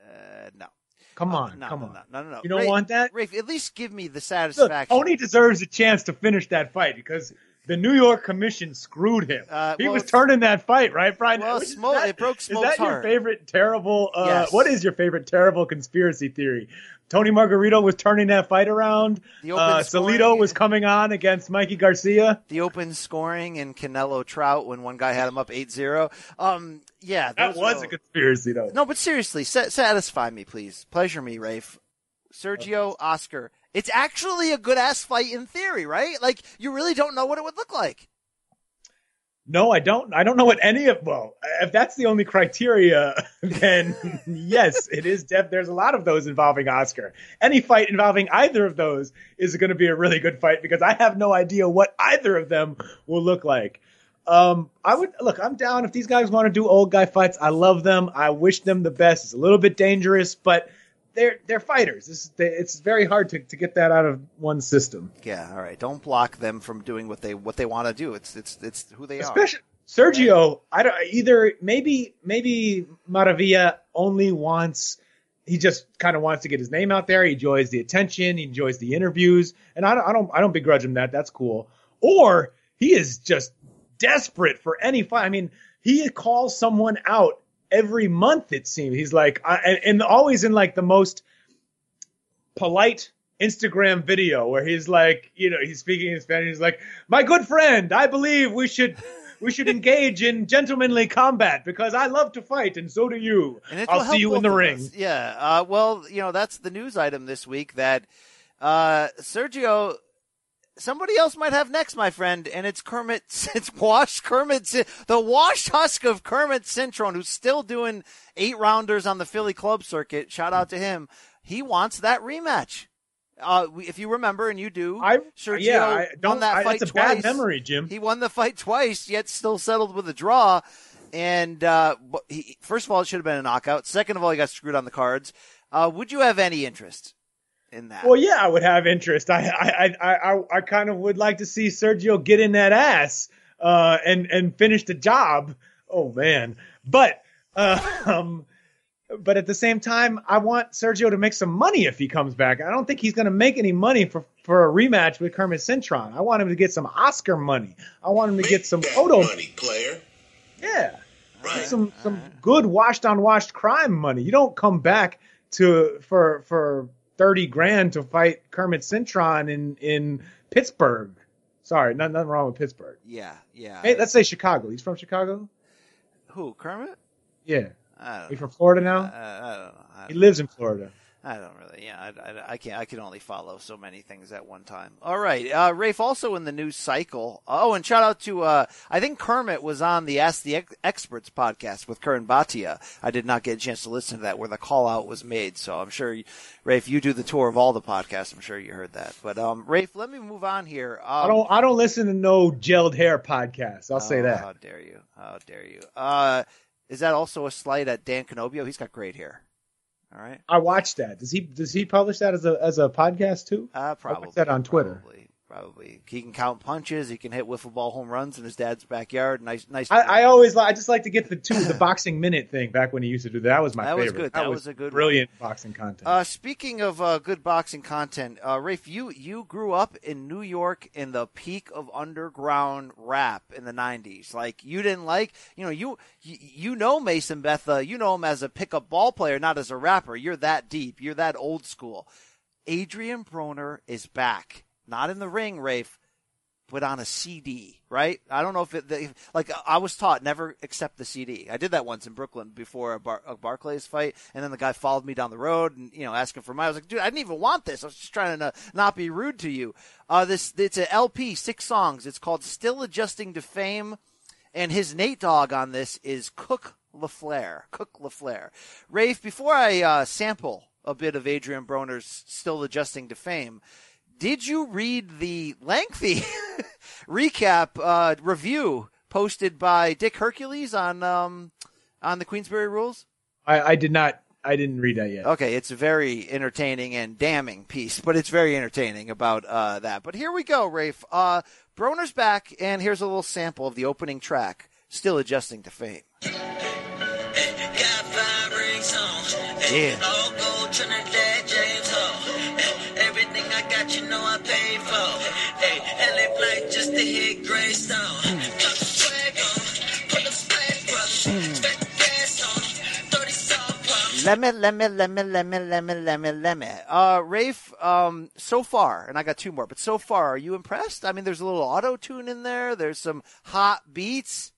uh, no? Come on, no, come no, on. no, no, no. You don't Rafe- want that? Rafe, at least give me the Look, satisfaction. Tony deserves a chance to finish that fight because the New York Commission screwed him. Uh, he well, was turning that fight, right, Brian? Well, Smoke- that- it broke Is that your heart. favorite terrible? Uh, Yes. What is your favorite terrible conspiracy theory? Tony Margarito was turning that fight around. The open Uh, Salido was coming on against Mikey Garcia. the open scoring in Canelo Trout when one guy had him up 8-0. Um, yeah, That was are- a conspiracy, though. No, but seriously, sa- satisfy me, please. Pleasure me, Rafe. Sergio Oscar. It's actually a good ass fight in theory, right? Like you really don't know what it would look like. No, I don't. I don't know what any of. Well, if that's the only criteria, then yes, it is. Def, there's a lot of those involving Oscar. Any fight involving either of those is going to be a really good fight because I have no idea what either of them will look like. Um, I would look. I'm down if these guys want to do old guy fights. I love them. I wish them the best. It's a little bit dangerous, but they're they're fighters. It's, it's very hard to, to get that out of one system. Yeah, all right. Don't block them from doing what they what they want to do. It's it's it's who they are. Especially Sergio, I don't either. Maybe maybe Maravilla only wants. He just kind of wants to get his name out there. He enjoys the attention. He enjoys the interviews, and I don't. I don't. I don't begrudge him that. That's cool. Or he is just desperate for any fight. I mean, he calls someone out every month. It seems he's like, I, and, and always in like the most polite Instagram video where he's like, you know, he's speaking in Spanish. He's like, "My good friend, I believe we should we should engage in gentlemanly combat because I love to fight and so do you. And I'll see you in the ring." us. Yeah. Uh, well, you know, that's the news item this week that uh, Sergio. Somebody else might have next, my friend, and it's Kermit. It's Wash Kermit, the washed husk of Kermit Cintron, who's still doing eight rounders on the Philly club circuit. Shout out to him. He wants that rematch. Uh, if you remember, and you do, I Sergio yeah, I won don't. that I, fight that's a twice. bad memory, Jim. He won the fight twice, yet still settled with a draw. And uh, he, first of all, it should have been a knockout. Second of all, he got screwed on the cards. Uh, would you have any interest in that? Well, yeah, I would have interest. I I I I, I kind of would like to see Sergio get in that ass uh, and and finish the job. Oh man, but uh, um, but at the same time, I want Sergio to make some money if he comes back. I don't think he's going to make any money for for a rematch with Kermit Cintron. I want him to get some Oscar money. I want him to get some Cotto money, player. Yeah. Some some good washed on washed crime money. You don't come back to for for thirty grand to fight Kermit Cintron in in Pittsburgh. Sorry, nothing, nothing wrong with Pittsburgh. yeah, yeah. Hey, let's say Chicago. He's from Chicago. Who Kermit? Yeah. I He's from Florida now. I. I, he lives in Florida. I don't really. Yeah, I, I, I can't. I can only follow so many things at one time. All right, uh, Rafe. Also in the news cycle. Oh, and shout out to. Uh, I think Kermit was on the Ask the Ex- Experts podcast with Kern Batia. I did not get a chance to listen to that where the call out was made. So I'm sure, you, Rafe, you do the tour of all the podcasts. I'm sure you heard that. But um, Rafe, let me move on here. Um, I don't I don't listen to no gelled hair podcasts. I'll say oh, that. How dare you? How dare you? Uh, is that also a slight at Dan Canobbio? He's got great hair. All right. I watched that. Does he does he publish that as a as a podcast too? Uh, I probably. that on Twitter. Probably. Probably. He can count punches. He can hit wiffle ball home runs in his dad's backyard. Nice, nice. I, I always like. I just like to get the two the boxing minute thing back when he used to do that. That was my That was good. That was a good one. brilliant boxing content. Uh, speaking of uh, good boxing content, uh, Rafe, you you grew up in New York in the peak of underground rap in the '90s. Like you didn't like, you know, you you, you know Mason Betha, you know him as a pickup ball player, not as a rapper. You're that deep. You're that old school. Adrien Broner is back, not in the ring, Rafe, but on a CD, right? I don't know if it, if, like, I was taught never accept the CD. I did that once in Brooklyn before a, Bar, a Barclays fight, and then the guy followed me down the road and, you know, asking for my, I was like, dude, I didn't even want this. I was just trying to not be rude to you. Uh, this, it's an LP, six songs. It's called Still Adjusting to Fame, and his Nate Dog on this is Cook LaFleur. Cook LaFleur. Rafe, before I, uh, sample a bit of Adrien Broner's Still Adjusting to Fame, did you read the lengthy recap uh, review posted by Dick Hercules on um, on the Queensberry Rules? I, I did not I didn't read that yet. Okay, it's a very entertaining and damning piece, but it's very entertaining about uh, that. But here we go, Rafe. Uh, Broner's back, and here's a little sample of the opening track, Still Adjusting to Fame. Yeah. Got, you know I paid for. Hey, LA flight just to hit Greystone. Cut the swag on, put the splash brush, spent the gas on, 30 soft pumps. Lemon, lemon, lemon, lemon, lemon, lemon, lemon. Uh, Rafe, um, so far, and I got two more, but so far, are you impressed? I mean, there's a little auto tune in there. There's some hot beats.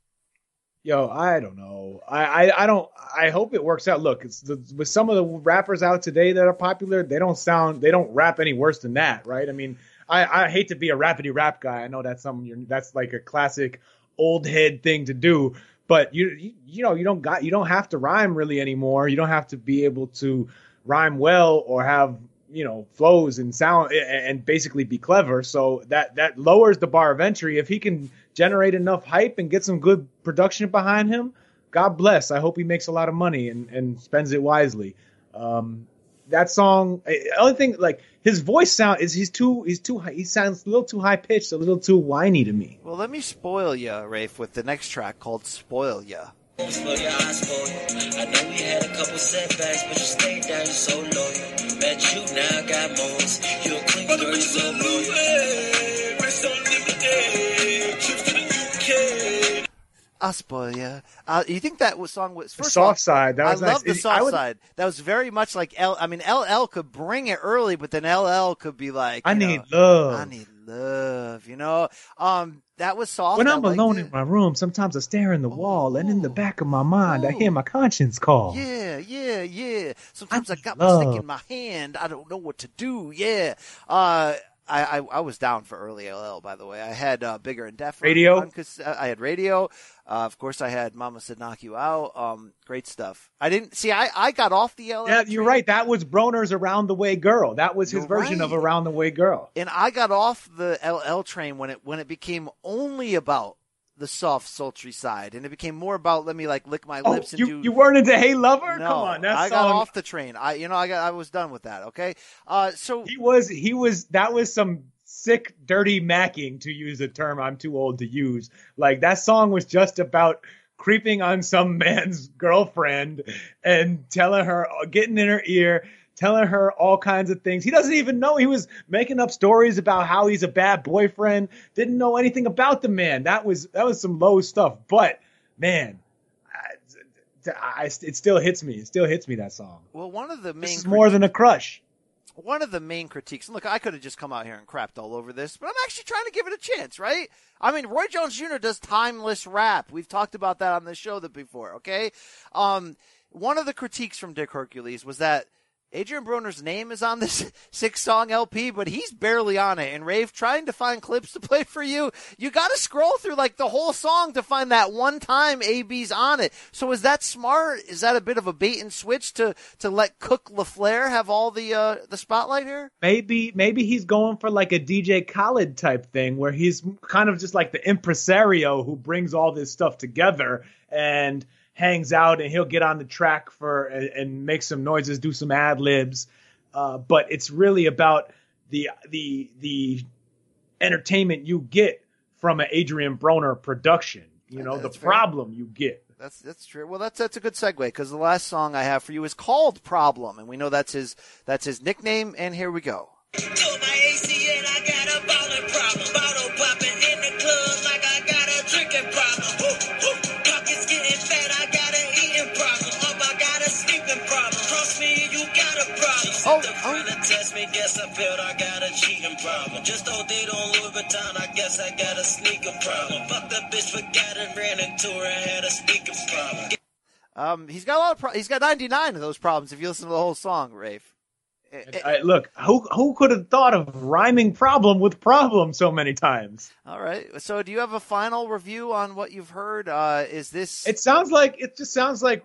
Yo, I don't know. I, I, I don't. I hope it works out. Look, it's the, with some of the rappers out today that are popular, they don't sound, they don't rap any worse than that, right? I mean, I, I hate to be a rapidy rap guy. I know that's some, that's like a classic old head thing to do. But you, you, you know, you don't got, you don't have to rhyme really anymore. You don't have to be able to rhyme well or have, you know, flows and sound and basically be clever. So that that lowers the bar of entry. If he can generate enough hype and get some good production behind him, God bless. I hope he makes a lot of money and, and spends it wisely. Um, that song, eh, only thing like his voice sound is he's too he's too high, he sounds a little too high pitched, a little too whiny to me. Well, let me spoil ya, Rafe, with the next track called "Spoil Ya." Spoil ya, I spoil ya. I know we had a couple setbacks, but you stayed down, you so loyal. Met you, now got moments. You a clean girl, you so loyal. I spoil ya. Uh, you think that was song was The first soft off, side, that was I nice. love the soft would- side. That was very much like L. I mean, LL could bring it early, but then LL could be like, I need know, love. I need love. You know, um, that was soft. When I I'm alone it. in my room, sometimes I stare in the wall, and in the back of my mind, I hear my conscience call. Yeah, yeah, yeah. Sometimes I, got love. my stick in my hand. I don't know what to do. Yeah. Uh, I, I, I was down for early LL, by the way. I had uh, Bigger and Deaf. Radio? Because I had radio. Uh, of course, I had Mama Said Knock You Out. Um, great stuff. I didn't see. I, I got off the LL. Yeah, you're right. That was Broner's Around the Way Girl. That was his You're version of. Around the Way Girl. and I got off the LL train when it when it became only about the soft, sultry side, and it became more about let me like lick my Oh, lips and you, do. you weren't into Hey Lover? no, Come on, that I song. got off the train. I you know I got I was done with that. Okay, uh, so He was he was that was some sick dirty macking to use a term I'm too old to use. Like that song was just about creeping on some man's girlfriend and telling her getting in her ear telling her all kinds of things. He doesn't even know he was making up stories about how he's a bad boyfriend. Didn't know anything about the man. That was that was some low stuff. But man, I, I, it still hits me. It still hits me that song. well, one of the main This is more than a crush. one of the main critiques. and Look, I could have just come out here and crapped all over this, but I'm actually trying to give it a chance, right? I mean, Roy Jones Jr. does timeless rap. We've talked about that on the show that before. Okay, um, one of the critiques from Dick Hercules was that. Adrien Broner's name is on this six song LP, but he's barely on it. And Rave, trying to find clips to play for you, you got to scroll through like the whole song to find that one time AB's on it. So is that smart? Is that a bit of a bait and switch to to let Cook LaFleur have all the uh, the spotlight here? Maybe maybe he's going for like a DJ Khaled type thing where he's kind of just like the impresario who brings all this stuff together and hangs out and he'll get on the track for and, and make some noises, do some ad libs. Uh, but it's really about the the the entertainment you get from an Adrien Broner production. You know, the fair. problem you get. That's that's true. Well, that's that's a good segue because the last song I have for you is called "Problem," and we know that's his that's his nickname. And here we go. Oh, the friend to test me, guess I failed, I got a cheating problem. Just though they don't Louis Vuitton, I guess I got a sneaker problem. Fuck the bitch, forgot and ran into her, had a speaking problem. Um, he's got a lot of pro- he's got 99 of those problems if you listen to the whole song, Rafe. Eh, I, look, who who could have thought of rhyming problem with problem so many times? All right. So, do you have a final review on what you've heard? Uh, is this? It sounds like it just sounds like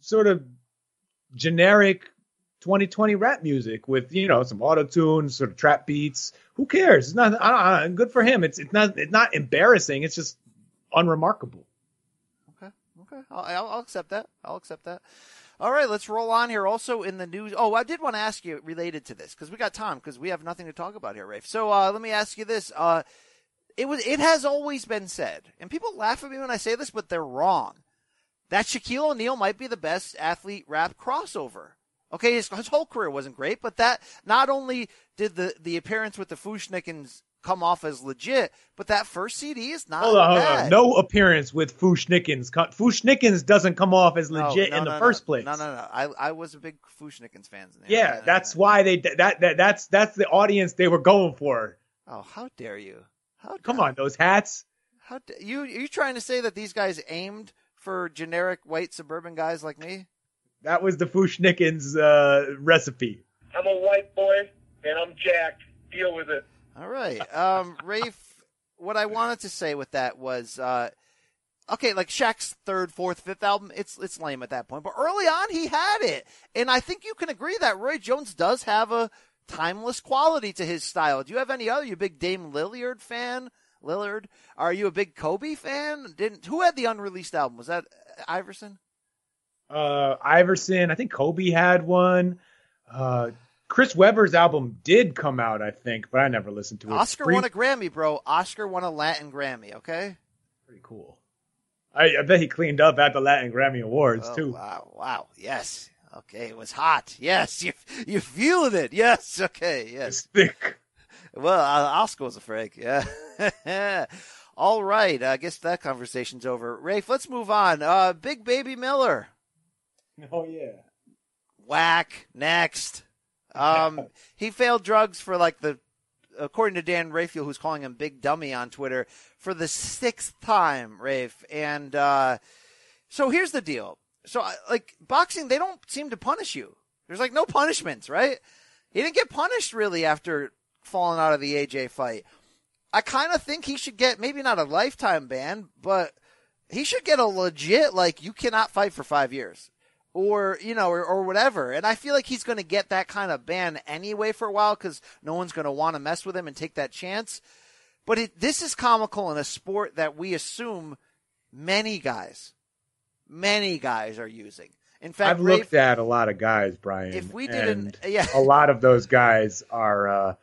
sort of generic 2020 rap music with you know some auto tune, sort of trap beats. Who cares? It's not. I don't, good for him. It's it's not it's not embarrassing. It's just unremarkable. Okay. Okay. I'll, I'll, I'll accept that. I'll accept that. All right, let's roll on here. Also in the news. Oh, I did want to ask you related to this because we got time because we have nothing to talk about here, Rafe. So uh, let me ask you this. Uh, it was. It has always been said, and people laugh at me when I say this, but they're wrong. That Shaquille O'Neal might be the best athlete rap crossover. Okay, his, his whole career wasn't great, but that not only did the the appearance with the Fu-Schnickens come off as legit, but that first CD is not Hold on, hold on. No appearance with Fu-Schnickens. Fu-Schnickens doesn't come off as legit no, in the no, first no. place. No, no, no. I I was a big Fu-Schnickens fan. Yeah, that's why they that, that that's that's the audience they were going for. Oh, how dare you? How Come on, those hats. How da- you you trying to say that these guys aimed for generic white suburban guys like me? That was the Fu-Schnickens uh, recipe. I'm a white boy and I'm jacked. Deal with it. All right. Um, Rafe, what I wanted to say with that was, uh, okay, like Shaq's third, fourth, fifth album, it's it's lame at that point. But early on, he had it, and I think you can agree that Roy Jones does have a timeless quality to his style. Do you have any other? You big Dame Lillard fan? Lillard? Are you a big Kobe fan? Didn't who had the unreleased album? Was that Iverson? Uh, Iverson, I think Kobe had one. Uh, Chris Webber's album did come out, I think, but I never listened to it. Oscar Free- won a Grammy, bro. Oscar won a Latin Grammy. Okay. Pretty cool. I, I bet he cleaned up at the Latin Grammy Awards Oh, too. Wow, wow, yes. Okay, it was hot. Yes, you you feeling it. Yes, okay, yes. Thick. Well, uh, Oscar was a freak. Yeah. All right, I guess that conversation's over. Rafe, let's move on. Uh, Big Baby Miller. Oh yeah. Whack. Next. Um, he failed drugs for like the, according to Dan Rafael, who's calling him Big Dummy on Twitter, for the sixth time, Rafe. And uh, so here's the deal. So, like, boxing, they don't seem to punish you. There's like no punishments, right? He didn't get punished really after falling out of the AJ fight. I kind of think he should get maybe not a lifetime ban, but he should get a legit like you cannot fight for five years or you know or, or whatever and i feel like he's going to get that kind of ban anyway for a while because no one's going to want to mess with him and take that chance but it, this is comical in a sport that we assume many guys many guys are using in fact I've Rafe, looked at a lot of guys, Brian. If we didn't- and yeah. a lot of those guys are uh,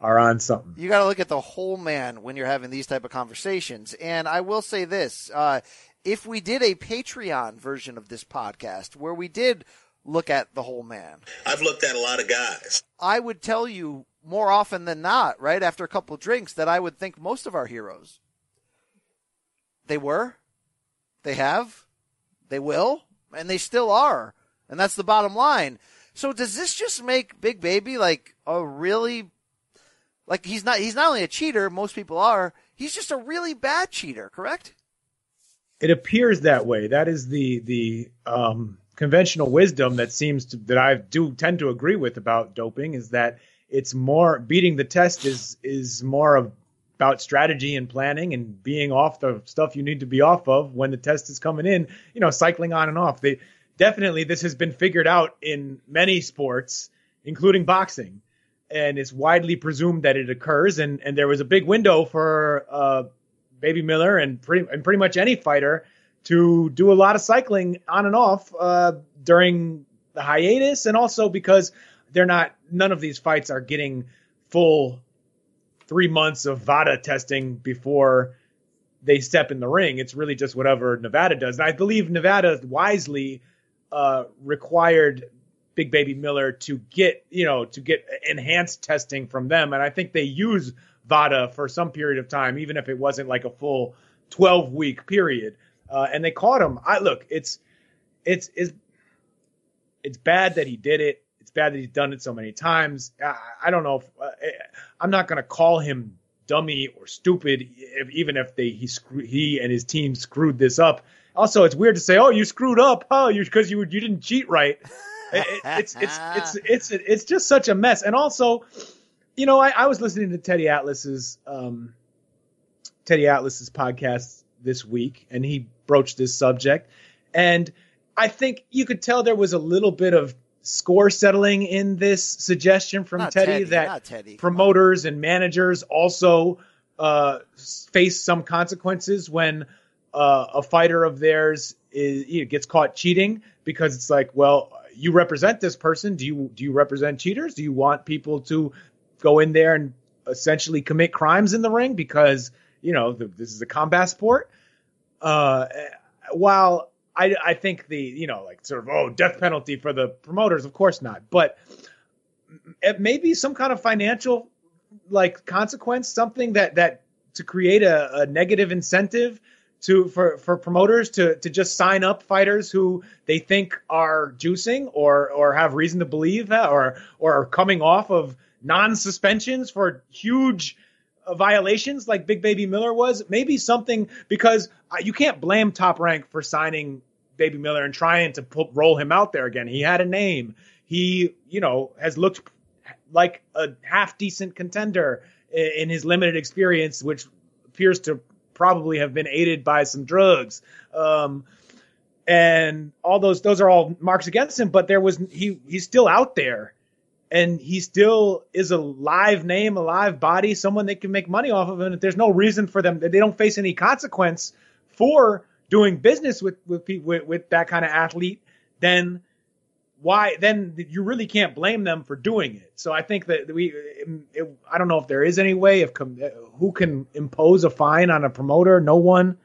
are on something. you got to look at the whole man when you're having these type of conversations. And I will say this: uh, if we did a Patreon version of this podcast where we did look at the whole man, I've looked at a lot of guys. I would tell you more often than not, right after a couple drinks, that I would think most of our heroes. They were, they have, they will, and they still are, and that's the bottom line. So does this just make Big Baby like a really like he's not he's not only a cheater, most people are, he's just a really bad cheater, correct? It appears that way. That is the the um, conventional wisdom that seems to that I do tend to agree with about doping is that it's more beating the test is is more of, about strategy and planning and being off the stuff you need to be off of when the test is coming in. You know, cycling on and off. They definitely this has been figured out in many sports, including boxing, and it's widely presumed that it occurs. And and there was a big window for uh, Baby Miller and pretty and pretty much any fighter to do a lot of cycling on and off uh, during the hiatus, and also because they're not none of these fights are getting full three months of VADA testing before they step in the ring. It's really just whatever Nevada does. And I believe Nevada wisely uh, required Big Baby Miller to get, you know, to get enhanced testing from them. And I think they use VADA for some period of time, even if it wasn't like a full 12 week period. Uh, and they caught him. I look, it's, it's, it's, it's bad that he did it. It's bad that he's done it so many times. I, I don't know if uh, I'm not going to call him dummy or stupid, if, even if they he screw, he and his team screwed this up. Also, it's weird to say, "Oh, you screwed up, huh? You because you you didn't cheat right." It- it- it's it's it's it's it's just such a mess. And also, you know, I, I was listening to Teddy Atlas's um, Teddy Atlas's podcast this week, and he broached this subject, and I think you could tell there was a little bit of score settling in this suggestion from Teddy, Teddy, that Teddy. promoters and managers also uh, face some consequences when uh, a fighter of theirs is you know, gets caught cheating because it's like, well, you represent this person. Do you do you represent cheaters? Do you want people to go in there and essentially commit crimes in the ring because you know the, this is a combat sport? Uh, while I I think the you know like sort of oh death penalty for the promoters, of course not, but it may be some kind of financial like consequence, something that that to create a, a negative incentive to for for promoters to to just sign up fighters who they think are juicing or or have reason to believe or or are coming off of non suspensions for huge uh, violations like Big Baby Miller was. Maybe something because uh, you can't blame Top Rank for signing Baby Miller and trying to roll him out there again. He had a name. He you know has looked like a half decent contender in, in his limited experience, which appears to probably have been aided by some drugs. Um, and all those those are all marks against him, but there was he he's still out there and he still is a live name, a live body, someone they can make money off of. And there's no reason for them; they don't face any consequence for doing business with with with, with that kind of athlete. Then why? Then you really can't blame them for doing it. So I think that we, it, I don't know if there is any way of who can impose a fine on a promoter. No one.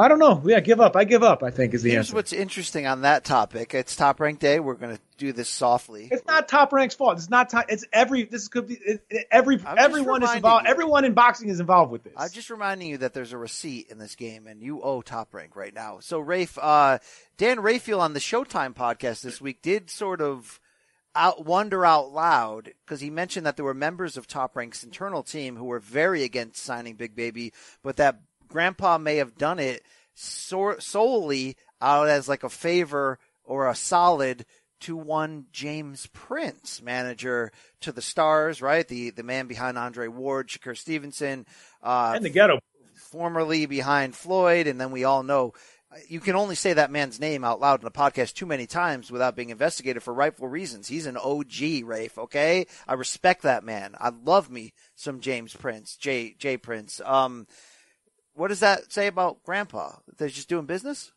I don't know. Yeah, give up. I give up. I think is the answer. Here's answer. what's interesting on that topic. It's Top Rank Day. We're going to do this softly. It's not Top Rank's fault. It's not. Top, it's every. This could be it, every. I'm Everyone is involved. you. Everyone in boxing is involved with this. I'm just reminding you that there's a receipt in this game, and you owe Top Rank right now. So, Rafe, uh, Dan Rafael on the Showtime podcast this week did sort of out wonder out loud because he mentioned that there were members of Top Rank's internal team who were very against signing Big Baby, but that Grandpa may have done it so- solely out as like a favor or a solid to one James Prince, manager to the Stars, right? The the man behind Andre Ward, Shakur Stevenson, uh, and the ghetto. formerly behind Floyd, and then we all know you can only say that man's name out loud in a podcast too many times without being investigated for rightful reasons. He's an OG, Rafe. Okay, I respect that man. I love me some James Prince, J J Prince. Um, what does that say about Grandpa? They're just doing business.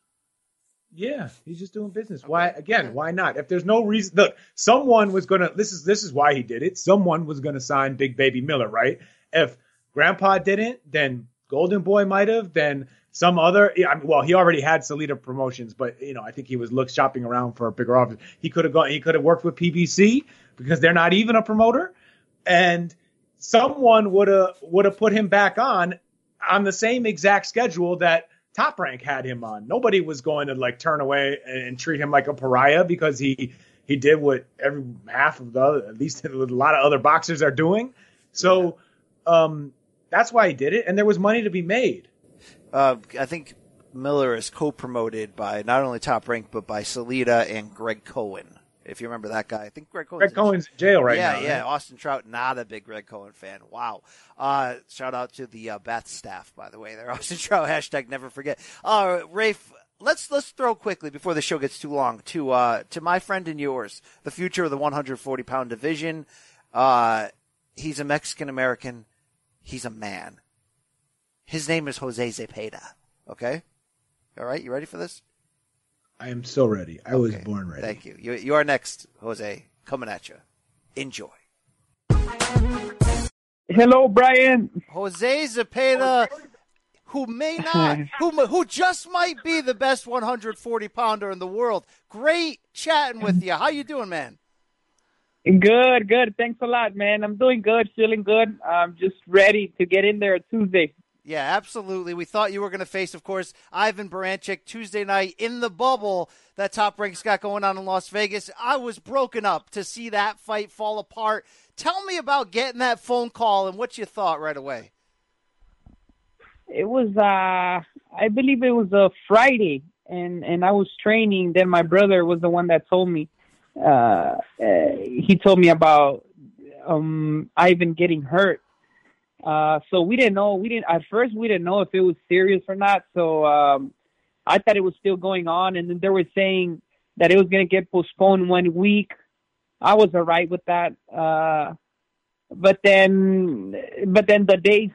Yeah, he's just doing business. Why again? Why not? If there's no reason, look, someone was gonna. This is this is why he did it. Someone was gonna sign Big Baby Miller, right? If Grandpa didn't, then Golden Boy might have. Then some other. yeah, I mean, well, he already had Salita Promotions, but you know, I think he was look shopping around for a bigger office. He could have gone. He could have worked with PBC because they're not even a promoter, and someone would have would have put him back on on the same exact schedule that Top Rank had him on. Nobody was going to like turn away and treat him like a pariah because he he did what every half of the other, at least a lot of other boxers are doing. So um, that's why he did it, and there was money to be made. Uh, I think Miller is co-promoted by not only Top Rank but by Salita and Greg Cohen. If you remember that guy, I think Greg Cohen's Greg Cohen's in jail right yeah, now. Yeah, right? Austin Trout, not a big Greg Cohen fan. Wow. Uh, shout out to the uh, Bath staff, by the way. There, Austin Trout hashtag never forget. Uh, Rafe, let's let's throw quickly before the show gets too long to uh, to my friend and yours, the future of the 140 pound division. Uh, he's a Mexican American. He's a man. His name is Jose Zepeda. Okay. All right, you ready for this? I am so ready. I was born ready. Thank you. You you are next, Jose. Coming at you. Enjoy. Hello, Brian. Jose Zepeda, who may not, who who just might be the best 140 pounder in the world. Great chatting with you. How you doing, man? Good, good. Thanks a lot, man. I'm doing good, feeling good. I'm just ready to get in there Tuesday. Yeah, absolutely. We thought you were going to face, of course, Ivan Baranchyk Tuesday night in the bubble that Top Rank's got going on in Las Vegas. I was broken up to see that fight fall apart. Tell me about getting that phone call and what you thought right away. It was, uh, I believe it was a Friday, and and I was training. Then my brother was the one that told me. Uh, uh, he told me about um Ivan getting hurt. Uh, so we didn't know. We didn't at first. We didn't know if it was serious or not. So um, I thought it was still going on, and then they were saying that it was going to get postponed one week. I was alright with that. Uh, but then, but then the days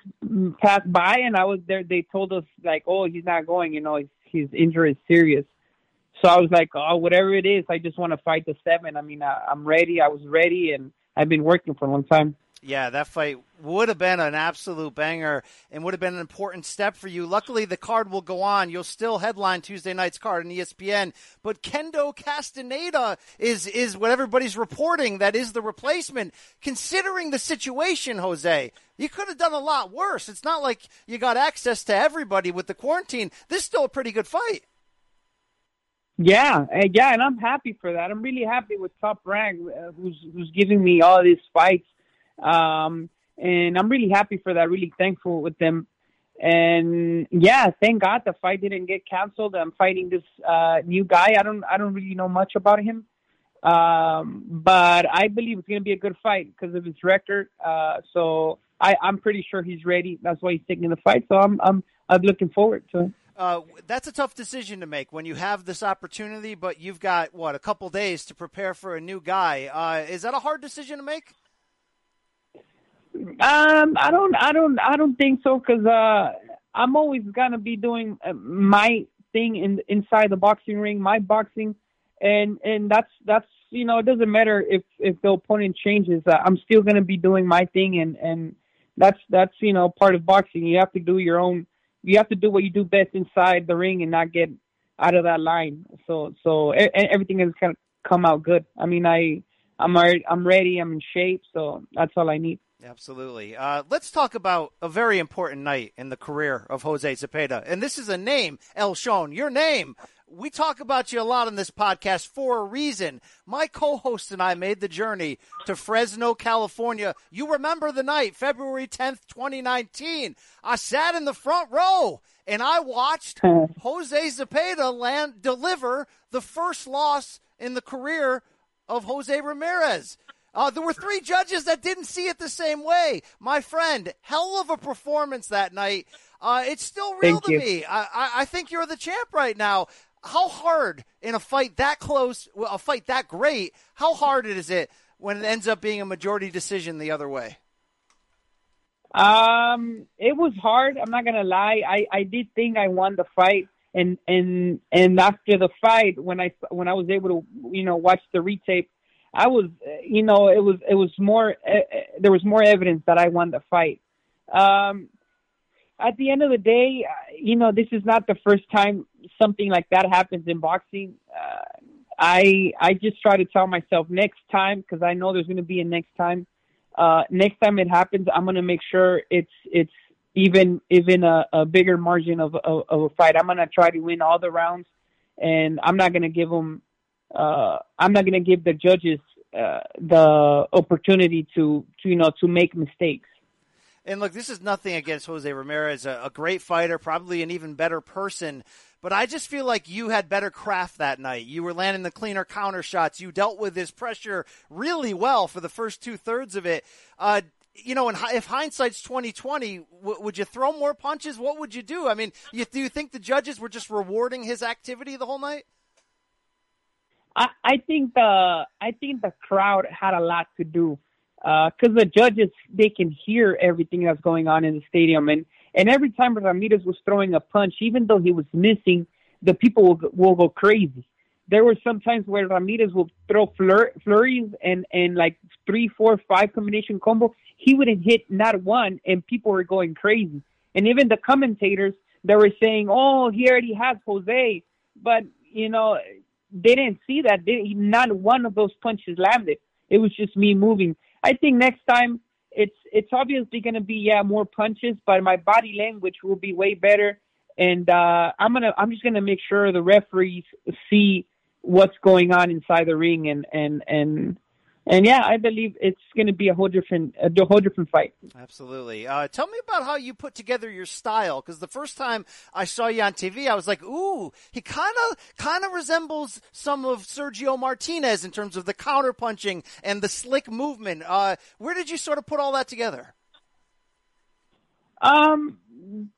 passed by, and I was there. They told us like, "Oh, he's not going. You know, his, his injury is serious." So I was like, oh, whatever it is, I just want to fight the seven. I mean, I, I'm ready. I was ready, and I've been working for a long time. Yeah, that fight would have been an absolute banger and would have been an important step for you. Luckily, the card will go on. You'll still headline Tuesday night's card on ESPN. But Kendo Castaneda is is what everybody's reporting that is the replacement. Considering the situation, Jose, you could have done a lot worse. It's not like you got access to everybody with the quarantine. This is still a pretty good fight. Yeah, uh, yeah, and I'm happy for that. I'm really happy with Top Rank, uh, who's who's giving me all these fights, um, and I'm really happy for that. Really thankful with them, and yeah, thank God the fight didn't get canceled. I'm fighting this uh, new guy. I don't I don't really know much about him, um, but I believe it's gonna be a good fight because of his record. Uh, so I, I'm pretty sure he's ready. That's why he's taking the fight. So I'm I'm I'm looking forward to it. Uh, that's a tough decision to make when you have this opportunity, but you've got what a couple days to prepare for a new guy. Uh, is that a hard decision to make? Um, I don't, I don't, I don't think so because uh, I'm always gonna be doing uh, my thing in inside the boxing ring, my boxing, and and that's that's you know it doesn't matter if if the opponent changes. Uh, I'm still gonna be doing my thing, and and that's that's you know part of boxing. You have to do your own. You have to do what you do best inside the ring and not get out of that line. So so everything kind of come out good. I mean, I I'm already, I'm ready. I'm in shape. So that's all I need. Absolutely. Uh, let's talk about a very important night in the career of Jose Zepeda. And this is a name, El Chon, your name. We talk about you a lot on this podcast for a reason. My co host and I made the journey to Fresno, California. You remember the night, February 10th, 2019. I sat in the front row and I watched Jose Zepeda land, deliver the first loss in the career of Jose Ramirez. Uh, there were three judges that didn't see it the same way. My friend, hell of a performance that night. Uh, it's still real Thank to you. me. I, I, I think you're the champ right now. How hard in a fight that close, a fight that great, how hard is it when it ends up being a majority decision the other way? Um, it was hard. I'm not gonna lie. I I did think I won the fight, and and and after the fight, when I when I was able to you know watch the retape, I was you know it was it was more uh, uh, there was more evidence that I won the fight. Um, at the end of the day, uh, you know this is not the first time something like that happens in boxing. Uh, I I just try to tell myself next time because I know there's going to be a next time. Uh, next time it happens, I'm going to make sure it's it's even even a, a bigger margin of, of of a fight. I'm going to try to win all the rounds, and I'm not going to give them. Uh, I'm not going to give the judges uh, the opportunity to, to you know to make mistakes. And look, this is nothing against Jose Ramirez, a, a great fighter, probably an even better person. But I just feel like you had better craft that night. You were landing the cleaner counter shots. You dealt with his pressure really well for the first two thirds of it. Uh, you know, and if hindsight's twenty twenty, w- would you throw more punches? What would you do? I mean, you, do you think the judges were just rewarding his activity the whole night? I, I think the I think the crowd had a lot to do uh, because the judges they can hear everything that's going on in the stadium and and every time Ramirez was throwing a punch, even though he was missing, the people will, go- will go crazy. There were some times where Ramirez would throw flur- flurries and and like three, four, five combination combo. He wouldn't hit not one, and people were going crazy. And even the commentators they were saying, "Oh, he already has Jose," but you know they didn't see that. They, not one of those punches landed. It was just me moving. I think next time it's it's obviously going to be yeah more punches, but my body language will be way better. And uh, I'm gonna I'm just gonna make sure the referees see what's going on inside the ring and and and and yeah, I believe it's going to be a whole different a whole different fight. Absolutely. Uh, tell me about how you put together your style, because the first time I saw you on TV, I was like, "Ooh, he kind of kind of resembles some of Sergio Martinez in terms of the counter punching and the slick movement." Uh, where did you sort of put all that together? Um,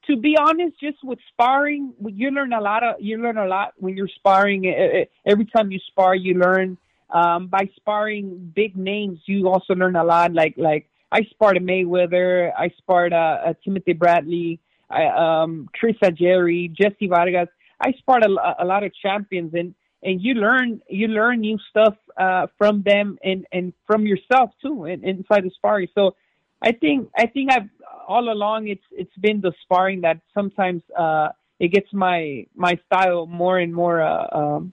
to be honest, just with sparring, you learn a lot of you learn a lot when you're sparring. Every time you spar, you learn. Um, by sparring big names, you also learn a lot. Like like I sparred a Mayweather, I sparred a, a Timothy Bradley, I, um, Chris Jerry, Jesse Vargas. I sparred a, a lot of champions, and and you learn you learn new stuff uh, from them and and from yourself too, and inside the sparring. So I think I think I've all along it's it's been the sparring that sometimes uh, it gets my my style more and more uh, um,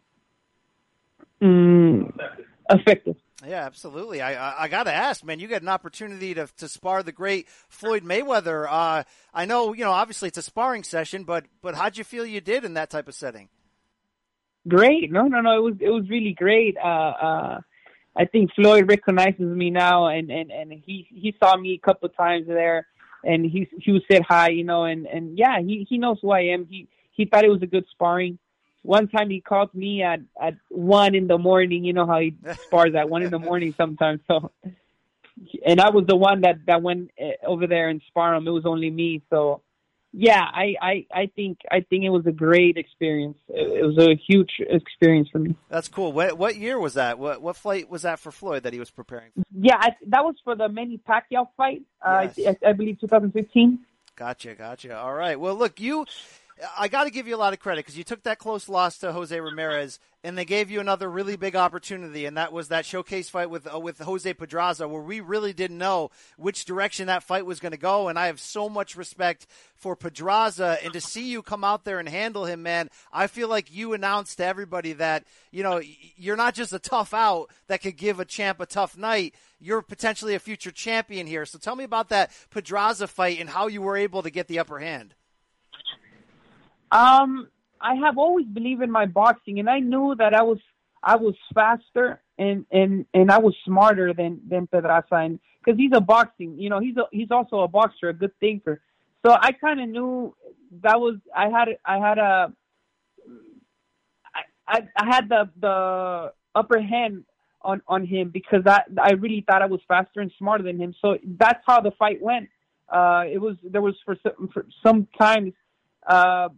mm, effective. Yeah, absolutely. I I, I got to ask, man. You get an opportunity to to spar the great Floyd Mayweather. Uh, I know, you know, obviously it's a sparring session, but but how'd you feel you did in that type of setting? Great. No, no, no. It was it was really great. Uh, uh, I think Floyd recognizes me now, and and and he he saw me a couple of times there, and he he said hi, you know, and and yeah, he he knows who I am. He he thought it was a good sparring. One time he called me at at one in the morning. You know how he spars at one in the morning sometimes. So, and I was the one that that went uh, over there and spar him. It was only me. So, yeah, I, I, I think I think it was a great experience. It, it was a huge experience for me. That's cool. What what year was that? What what flight was that for Floyd that he was preparing? For? Yeah, I, that was for the Manny Pacquiao fight. Uh, I, I believe 2015. Gotcha, gotcha. All right. Well, look, you. I got to give you a lot of credit because you took that close loss to Jose Ramirez, and they gave you another really big opportunity, and that was that showcase fight with uh, with Jose Pedraza, where we really didn't know which direction that fight was going to go. And I have so much respect for Pedraza, and to see you come out there and handle him, man, I feel like you announced to everybody that you know you're not just a tough out that could give a champ a tough night. You're potentially a future champion here. So tell me about that Pedraza fight and how you were able to get the upper hand. Um, I have always believed in my boxing, and I knew that I was I was faster and and and I was smarter than than Pedraza, and because he's a boxing, you know, he's a he's also a boxer, a good thinker. So I kind of knew that was I had I had a I I, had the the upper hand on on him because I I really thought I was faster and smarter than him. So that's how the fight went. Uh, it was there was for some for sometimes uh,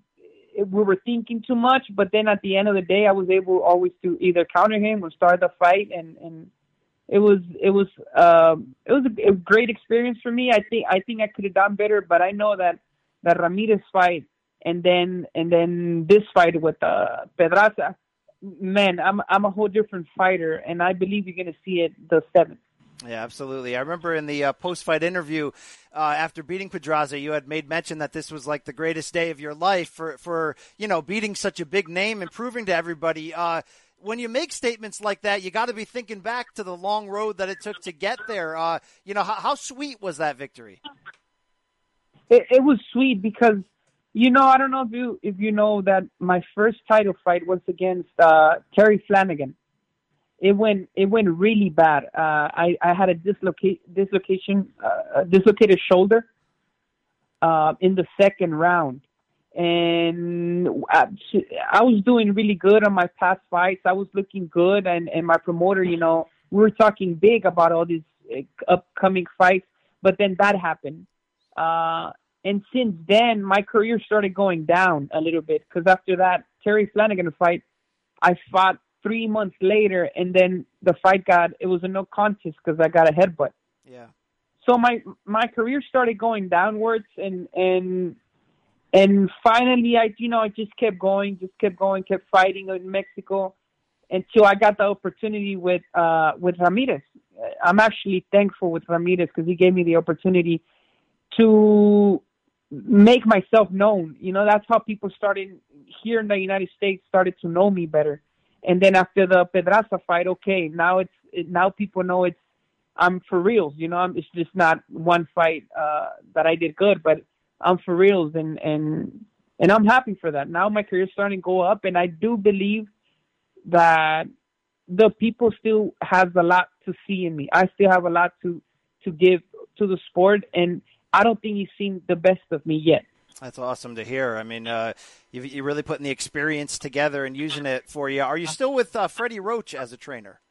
we were thinking too much, but then at the end of the day, I was able always to either counter him or start the fight, and and it was it was um, it was a, a great experience for me. I think I think I could have done better, but I know that that Ramirez fight and then and then this fight with uh, Pedraza, man, I'm I'm a whole different fighter, and I believe you're gonna see it the seventh. Yeah, absolutely. I remember in the uh, post-fight interview uh, after beating Pedraza, you had made mention that this was like the greatest day of your life for, for you know beating such a big name and proving to everybody. Uh, when you make statements like that, you got to be thinking back to the long road that it took to get there. Uh, you know, how, how sweet was that victory? It, it was sweet because you know I don't know if you if you know that my first title fight was against uh, Terry Flanagan. It went it went really bad. Uh, I I had a dislocate dislocation uh, dislocated shoulder uh, in the second round, and I, I was doing really good on my past fights. I was looking good, and and my promoter, you know, we were talking big about all these uh, upcoming fights, but then that happened. Uh, and since then, my career started going down a little bit because after that Terry Flanagan fight, I fought three months later, and then the fight got it was a no contest because I got a headbutt. Yeah. So my my career started going downwards, and and and finally, I you know I just kept going, just kept going, kept fighting in Mexico until I got the opportunity with uh with Ramirez. I'm actually thankful with Ramirez because he gave me the opportunity to make myself known. You know, that's how people started here in the United States started to know me better. And then after the Pedraza fight, okay, now it's it, now people know it's I'm for reals. You know, I'm, it's just not one fight uh, that I did good, but I'm for reals, and and and I'm happy for that. Now my career's starting to go up, and I do believe that the people still has a lot to see in me. I still have a lot to to give to the sport, and I don't think he's seen the best of me yet. That's awesome to hear. I mean, uh, you, you're really putting the experience together and using it for you. Are you still with uh, Freddie Roach as a trainer?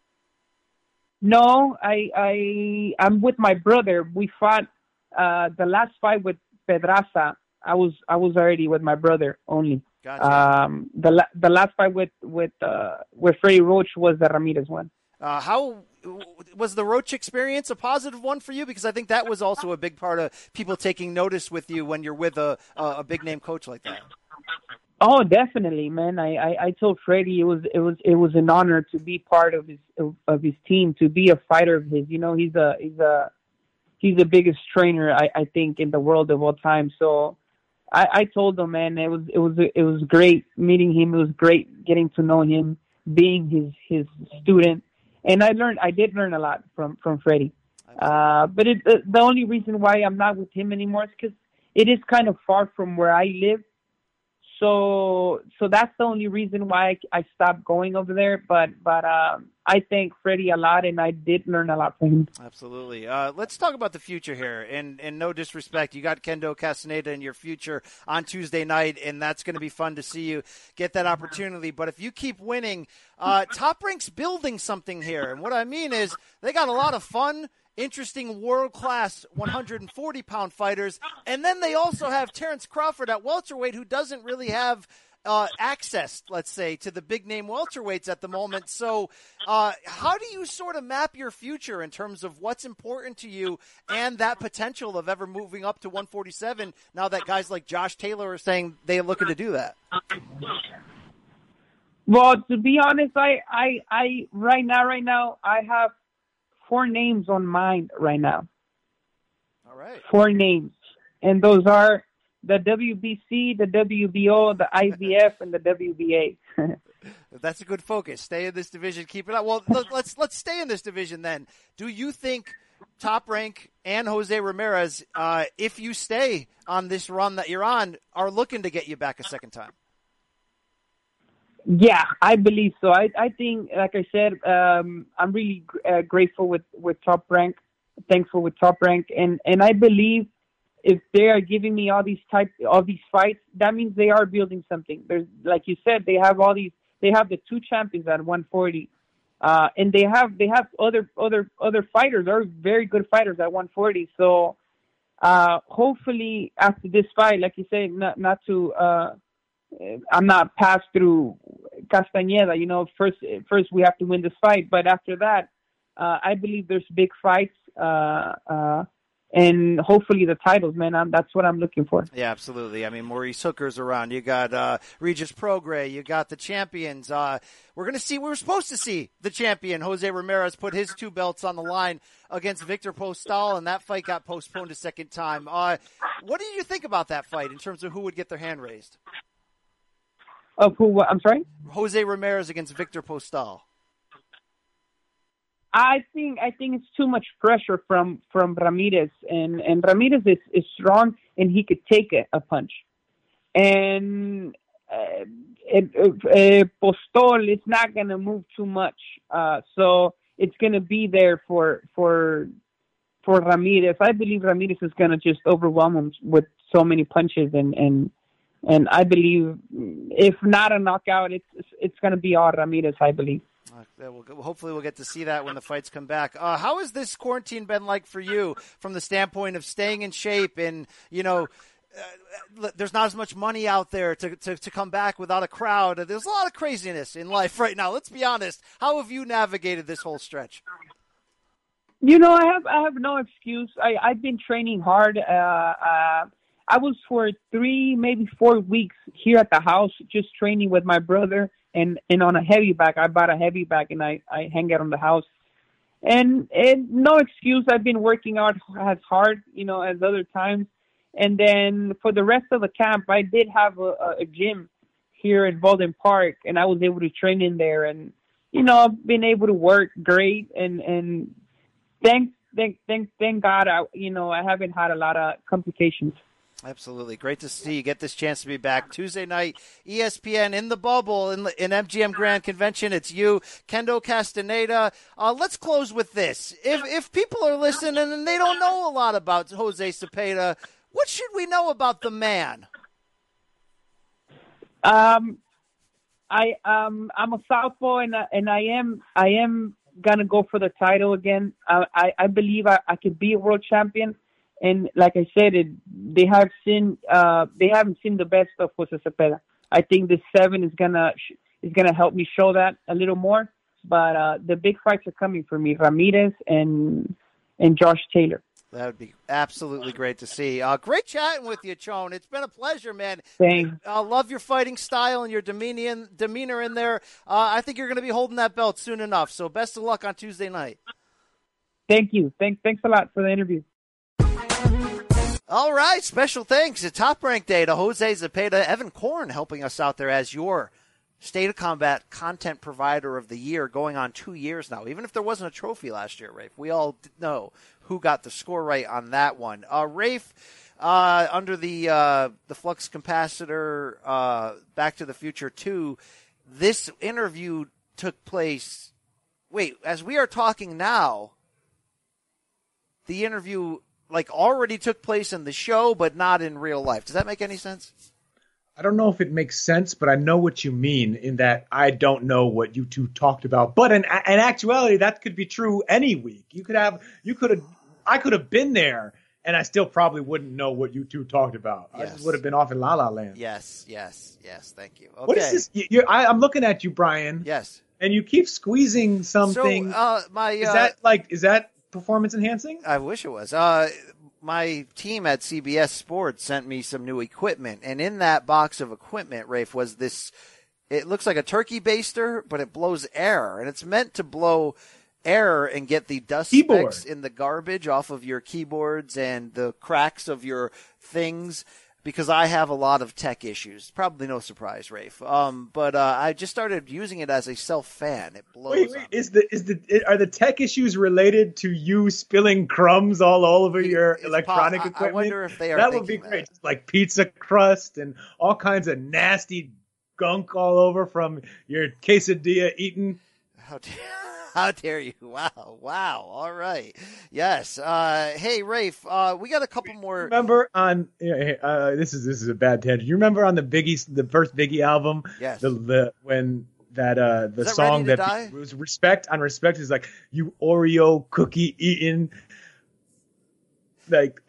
No, I I I'm with my brother. We fought uh, the last fight with Pedraza. I was I was already with my brother only. Gotcha. Um, the la- the last fight with with uh, with Freddie Roach was the Ramirez one. Uh, how was the Roach experience a positive one for you? Because I think that was also a big part of people taking notice with you when you're with a a, big name coach like that. Oh, definitely, man. I, I, I told Freddie it was it was it was an honor to be part of his of, of his team, to be a fighter of his. You know, he's a he's a he's the biggest trainer I, I think in the world of all time. So I, I told him, man, it was it was it was great meeting him. It was great getting to know him, being his his student, and I learned I did learn a lot from from Freddie. Uh, but it, the, the only reason why I'm not with him anymore is because it is kind of far from where I live. So so that's the only reason why I, I stopped going over there. But but um, I thank Freddie a lot, and I did learn a lot from him. Absolutely. Uh, let's talk about the future here. And and no disrespect, you got Kendo Castaneda in your future on Tuesday night, and that's going to be fun to see you get that opportunity. But if you keep winning, uh, Top Rank's building something here, and what I mean is they got a lot of fun interesting world class 140 pound fighters. And then they also have Terrence Crawford at welterweight, who doesn't really have. Uh, access, let's say, to the big name welterweights at the moment. So, uh, how do you sort of map your future in terms of what's important to you and that potential of ever moving up to 147 now that guys like Josh Taylor are saying they're looking to do that? Well, to be honest, I, I, I, right now, right now, I have four names on mind right now. All right. Four names. And those are the WBC, the WBO, the IBF, and the WBA. That's a good focus. Stay in this division. Keep it up. Well, let's let's stay in this division then. Do you think Top Rank and Jose Ramirez, uh, if you stay on this run that you're on, are looking to get you back a second time? Yeah, I believe so. I I think, like I said, um, I'm really uh, grateful with with Top Rank, thankful with Top Rank, and and I believe if they are giving me all these type all these fights, that means they are building something. There's like you said, they have all these. They have the two champions at 140, uh, and they have they have other other other fighters, are very good fighters at 140. So uh, hopefully after this fight, like you say, not not to. Uh, I'm not passed through Castañeda. You know, first first we have to win this fight, but after that, uh, I believe there's big fights, uh, uh, and hopefully the titles, man. I'm, that's what I'm looking for. Yeah, absolutely. I mean, Maurice Hooker's around. You got uh, Regis Prograis. You got the champions. Uh, we're gonna see. We were supposed to see the champion Jose Ramirez put his two belts on the line against Victor Postol, and that fight got postponed a second time. Uh, what did you think about that fight in terms of who would get their hand raised? Of who? I'm sorry. Jose Ramirez against Victor Postol. I think I think it's too much pressure from from Ramirez, and and Ramirez is, is strong and he could take a, a punch, and uh, it, uh, Postol is not going to move too much, uh, so it's going to be there for for for Ramirez. I believe Ramirez is going to just overwhelm him with so many punches and and and I believe if not a knockout, it's it's going to be all Ramirez. I believe. Uh, we'll, hopefully, we'll get to see that when the fights come back. Uh, how has this quarantine been like for you, from the standpoint of staying in shape and you know? Uh, there's not as much money out there to, to, to come back without a crowd. There's a lot of craziness in life right now. Let's be honest. How have you navigated this whole stretch? You know, I have I have no excuse. I I've been training hard. Uh, uh, I was for three, maybe four weeks here at the house, just training with my brother and and on a heavy back. I bought a heavy back and I I hang it on the house. And and no excuse. I've been working out as hard, you know, as other times. And then for the rest of the camp, I did have a, a gym here in Baldwin Park, and I was able to train in there. And you know, I've been able to work great. And and thank thank thank thank God, I you know I haven't had a lot of complications. Absolutely. Great to see you get this chance to be back. Tuesday night, ESPN in the bubble in, in MGM Grand Convention. It's you, Kendo Castaneda. Uh, let's close with this. If, if people are listening and they don't know a lot about Jose Zepeda, what should we know about the man? Um, I um, I'm a southpaw and and I am I am gonna go for the title again. I I, I believe I, I could be a world champion and like I said, it, they have seen uh, they haven't seen the best of Jose Zepeda. I think the seven is gonna is gonna help me show that a little more. But uh, the big fights are coming for me, Ramirez and and Josh Taylor. That would be absolutely great to see. Uh, great chatting with you, Chon. It's been a pleasure, man. Thanks. I uh, love your fighting style and your demeanor, demeanor in there. Uh, I think you're going to be holding that belt soon enough. So best of luck on Tuesday night. Thank you. Thanks. Thanks a lot for the interview. All right. Special thanks to Top Rank Day to Jose Zepeda, Evan Korn helping us out there as your State of Combat Content Provider of the Year, going on two years now. Even if there wasn't a trophy last year, Rafe, we all know who got the score right on that one. Uh, Rafe, uh, under the uh, the flux capacitor, uh, Back to the Future Two, this interview took place. Wait, as we are talking now, the interview like already took place in the show, but not in real life. Does that make any sense? I don't know if it makes sense, but I know what you mean in that I don't know what you two talked about. But in, in actuality, that could be true any week. You could have, you could have, I could have been there and I still probably wouldn't know what you two talked about. Yes. I just would have been off in La La Land. Yes, yes, yes. Thank you. Okay. What is this? You, you're, I, I'm looking at you, Brian. Yes. And you keep squeezing something. So, uh, my is uh, that like is that performance enhancing? I wish it was. Uh, my team at CBS Sports sent me some new equipment, and in that box of equipment, Rafe, was this. It looks like a turkey baster, but it blows air, and it's meant to blow air and get the dust Keyboard. specks in the garbage off of your keyboards and the cracks of your things. Because I have a lot of tech issues, probably no surprise, Rafe. Um, but uh, I just started using it as a self fan. It blows. Wait, wait, is the is the are the tech issues related to you spilling crumbs all over your electronic po- I- I equipment? wonder if they are That would be great, Just like pizza crust and all kinds of nasty gunk all over from your quesadilla eating. How dare, how dare you? Wow, wow. All right. Yes. Uh, hey, Rafe, uh, we got a couple more. Remember on uh, this is this is a bad tangent. You remember on the Biggie the first Biggie album? Yes. The, the when that uh the that song that Die? was respect on respect is like you Oreo cookie eating. Like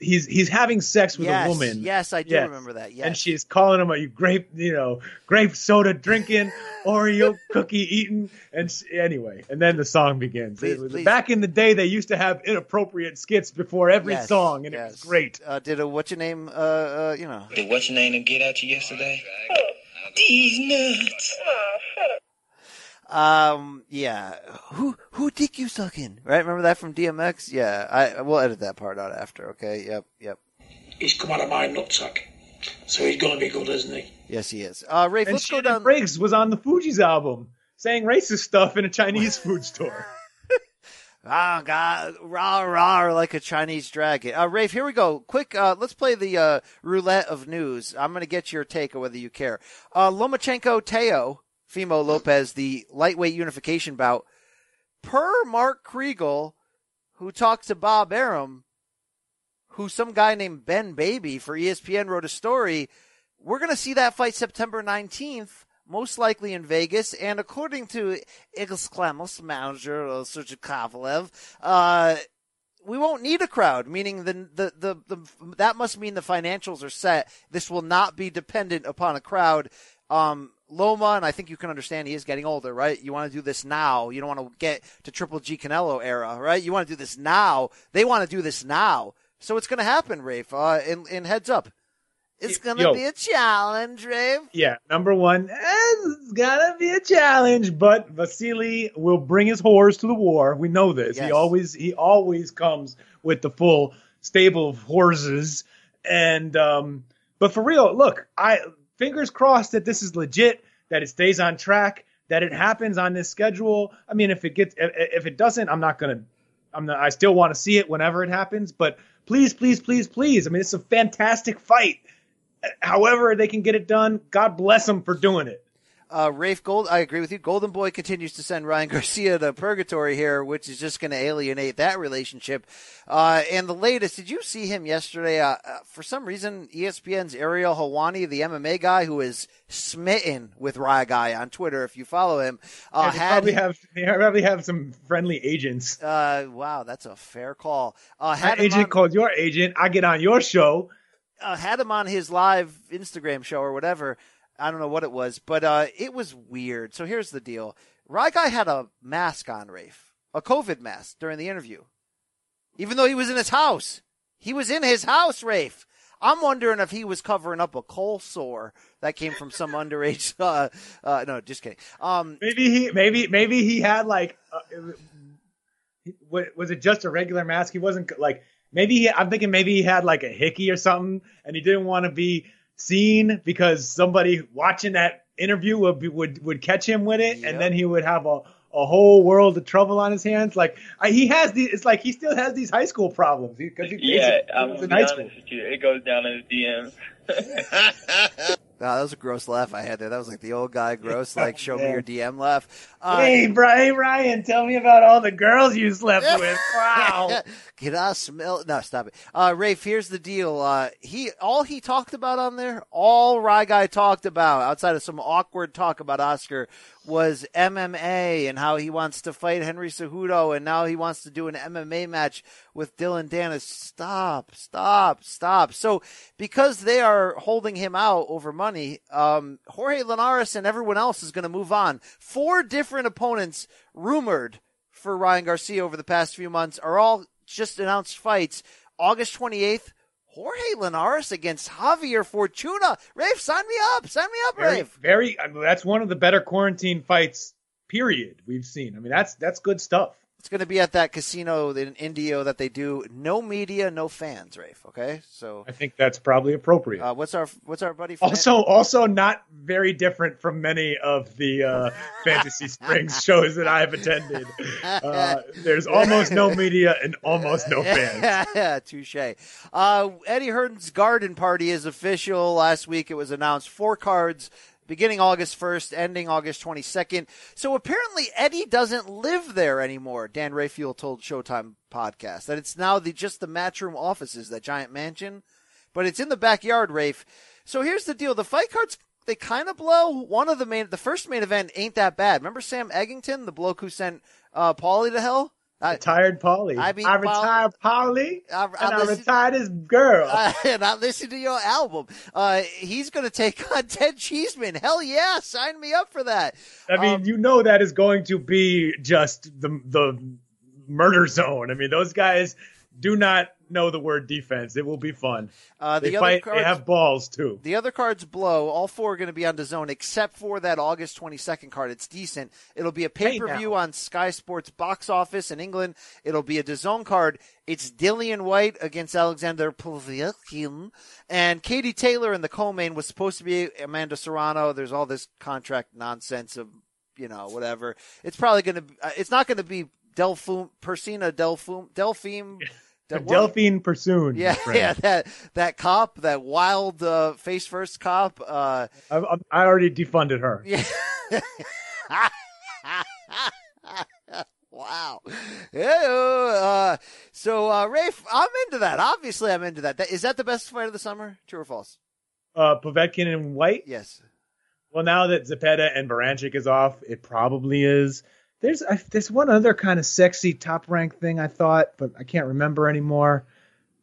he's he's having sex with yes, a woman. Yes, I do Yes. remember that. Yes. And she's calling him a you grape, you know, grape soda drinking, Oreo cookie eating, and s anyway, and then the song begins. Please, It was- Back in the day, they used to have inappropriate skits before every Yes, song, and it was great. Uh, did a what's your name? Uh, uh, you know. Did what's your name and get at you yesterday? These nuts. Um. Yeah. Who who dick you sucking? Right. Remember that from DMX? Yeah. I we'll edit that part out after. Okay. Yep. Yep. He's come out of my nutsack. So he's going to be good, isn't he? Yes, he is. Uh, Rafe, and let's go Shannon down. Briggs was on the Fugees album saying racist stuff in a Chinese food store. Ah, God, rah, rah, like a Chinese dragon. Uh, Rafe, here we go. Quick, uh, let's play the uh, roulette of news. I'm going to get your take on whether you care. Uh, Lomachenko Teo, Fimo Lopez, the lightweight unification bout. Per Mark Kriegel, who talked to Bob Arum, who some guy named Ben Baby for ESPN wrote a story. We're going to see that fight September 19th, most likely in Vegas. And according to Klimas, manager Sergey Kovalev, uh, we won't need a crowd, meaning the, the, the, the, that must mean the financials are set. This will not be dependent upon a crowd. Um, Loma, and I think you can understand he is getting older, right? You want to do this now. You don't want to get to Triple G Canelo era, right? You want to do this now. They want to do this now. So it's going to happen, Rafe. Uh, in, in heads up. It's going to be a challenge, Rafe. yeah, number one, it's it's gotta be a challenge, but Vasily will bring his whores to the war. We know this. Yes. He always he always comes with the full stable of horses. And um, but for real, look, I fingers crossed that this is legit, that it stays on track, that it happens on this schedule. I mean, if it gets if, it doesn't, I'm not gonna. I'm not. I still want to see it whenever it happens, but please, please, please, please. I mean, it's a fantastic fight. However, they can get it done. God bless them for doing it. Uh, Rafe Gold, I agree with you. Golden Boy continues to send Ryan Garcia to purgatory here, which is just going to alienate that relationship. Uh, and the latest, did you see him yesterday? Uh, uh, for some reason, ESPN's Ariel Helwani, the MMA guy who is smitten with Rye Guy on Twitter, if you follow him, uh, had probably have they probably have some friendly agents. uh, wow, that's a fair call. Uh, My had agent on- called your agent. I get on your show. uh, had him on his live Instagram show or whatever. I don't know what it was, but uh, it was weird. So here's the deal: Rye Guy had a mask on, Rafe, a COVID mask during the interview. even though he was in his house. He was in his house, Rafe. I'm wondering if he was covering up a cold sore that came from some underage. Uh, uh, no, just kidding. Um, maybe he, maybe, maybe he had like, uh, was it just a regular mask? He wasn't like, maybe he, I'm thinking maybe he had like a hickey or something, and he didn't want to be seen because somebody watching that interview would be, would would catch him with it, Yep. and then he would have a a whole world of trouble on his hands. Like I, he has these, it's like he still has these high school problems because he, Yeah, basically I'm in high school. you. It goes down in the DMs. Wow, that was a gross laugh I had there. That was like the old guy gross, like show me your DM laugh. Uh, hey, Brian, Ryan, tell me about all the girls you slept with. Wow. Can I smell? No, stop it. Uh, Rafe, here's the deal. Uh, he all he talked about on there, all Rye Guy talked about, outside of some awkward talk about Oscar, was MMA and how he wants to fight Henry Cejudo, and now he wants to do an MMA match with Dillon Danis. Stop, stop, stop. So because they are holding him out over money, um, Jorge Linares and everyone else is going to move on. Four different opponents rumored for Ryan Garcia over the past few months are all just announced fights. August 28th, Jorge Linares against Javier Fortuna. Rafe, sign me up. Sign me up, Very, Rafe. very. I mean, that's one of the better quarantine fights. Period. We've seen. I mean, that's that's good stuff. It's going to be at that casino in Indio that they do. No media, no fans, Rafe. Okay, so I think that's probably appropriate. uh, what's our what's our buddy? Fran- Also, also not very different from many of the uh, Fantasy Springs shows that I've attended. Uh, there's almost no media and almost no fans. yeah, touche. Uh, Eddie Hearn's garden party is official. Last week it was announced four cards beginning August 1st, ending August 22nd. So apparently Eddie doesn't live there anymore. Dan Rafael told Showtime podcast that it's now the just the matchroom offices, that giant mansion, but it's in the backyard, Rafe. So here's the deal. The fight cards they kind of blow. One of the main, the first main event ain't that bad. Remember Sam Eggington, the bloke who sent uh, Paulie to hell? I, Retired Polly. I I, mean, I retired Polly, I- I and I retired his girl. uh, and I listened to your album. Uh, he's going to take on Ted Cheeseman. Hell yeah, sign me up for that. I mean, Um, you know that is going to be just the the murder zone. I mean, those guys do not know the word defense. It will be fun. Uh, the they other fight. cards- They have balls too. The other cards blow. All four are going to be on the zone except for that August 22nd card. It's decent. It'll be a pay per view now. on Sky Sports box office in England. It'll be a DAZN card. It's Dillian Whyte against Alexander Povetkin. And Katie Taylor in the co-main was supposed to be Amanda Serrano. There's all this contract nonsense of, you know, whatever. It's probably going to, uh, it's not going to be Delphine, Persina Delphine, Delphine. Del- Delphine Persoon. Yeah, yeah, that that cop, that wild uh, face first cop. Uh, I, I- already defunded her. yeah. wow. Uh, so, uh, Rafe, I'm into that. Obviously, I'm into that. that. Is that the best fight of the summer? True or false? Uh, Povetkin and Whyte. Yes. Well, now that Zepeda and Baranchyk is off, it probably is. There's I, there's one other kind of sexy top rank thing I thought, but I can't remember anymore.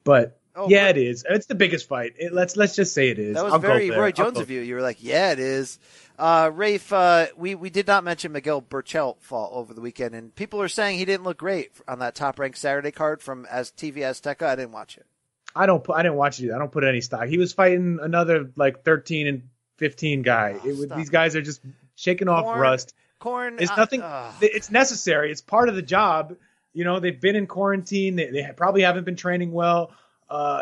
But Oh, yeah, but- it is. It's the biggest fight. It, let's let's just say it is. That was I'll very. Roy Jones go of you. You were like, yeah, it is. Uh, Rafe, uh, we, we did not mention Miguel Berchelt fall over the weekend, and people are saying he didn't look great on that top ranked Saturday card from as TV Azteca. I didn't watch it. I don't. put- I didn't watch it. either. I don't put any stock. He was fighting another like 13 and 15 guy. Oh, stop these guys are just shaking off Corn- rust. Corn. It's uh, nothing. uh, it's necessary. It's part of the job. You know, they've been in quarantine. They, they probably haven't been training well. Uh,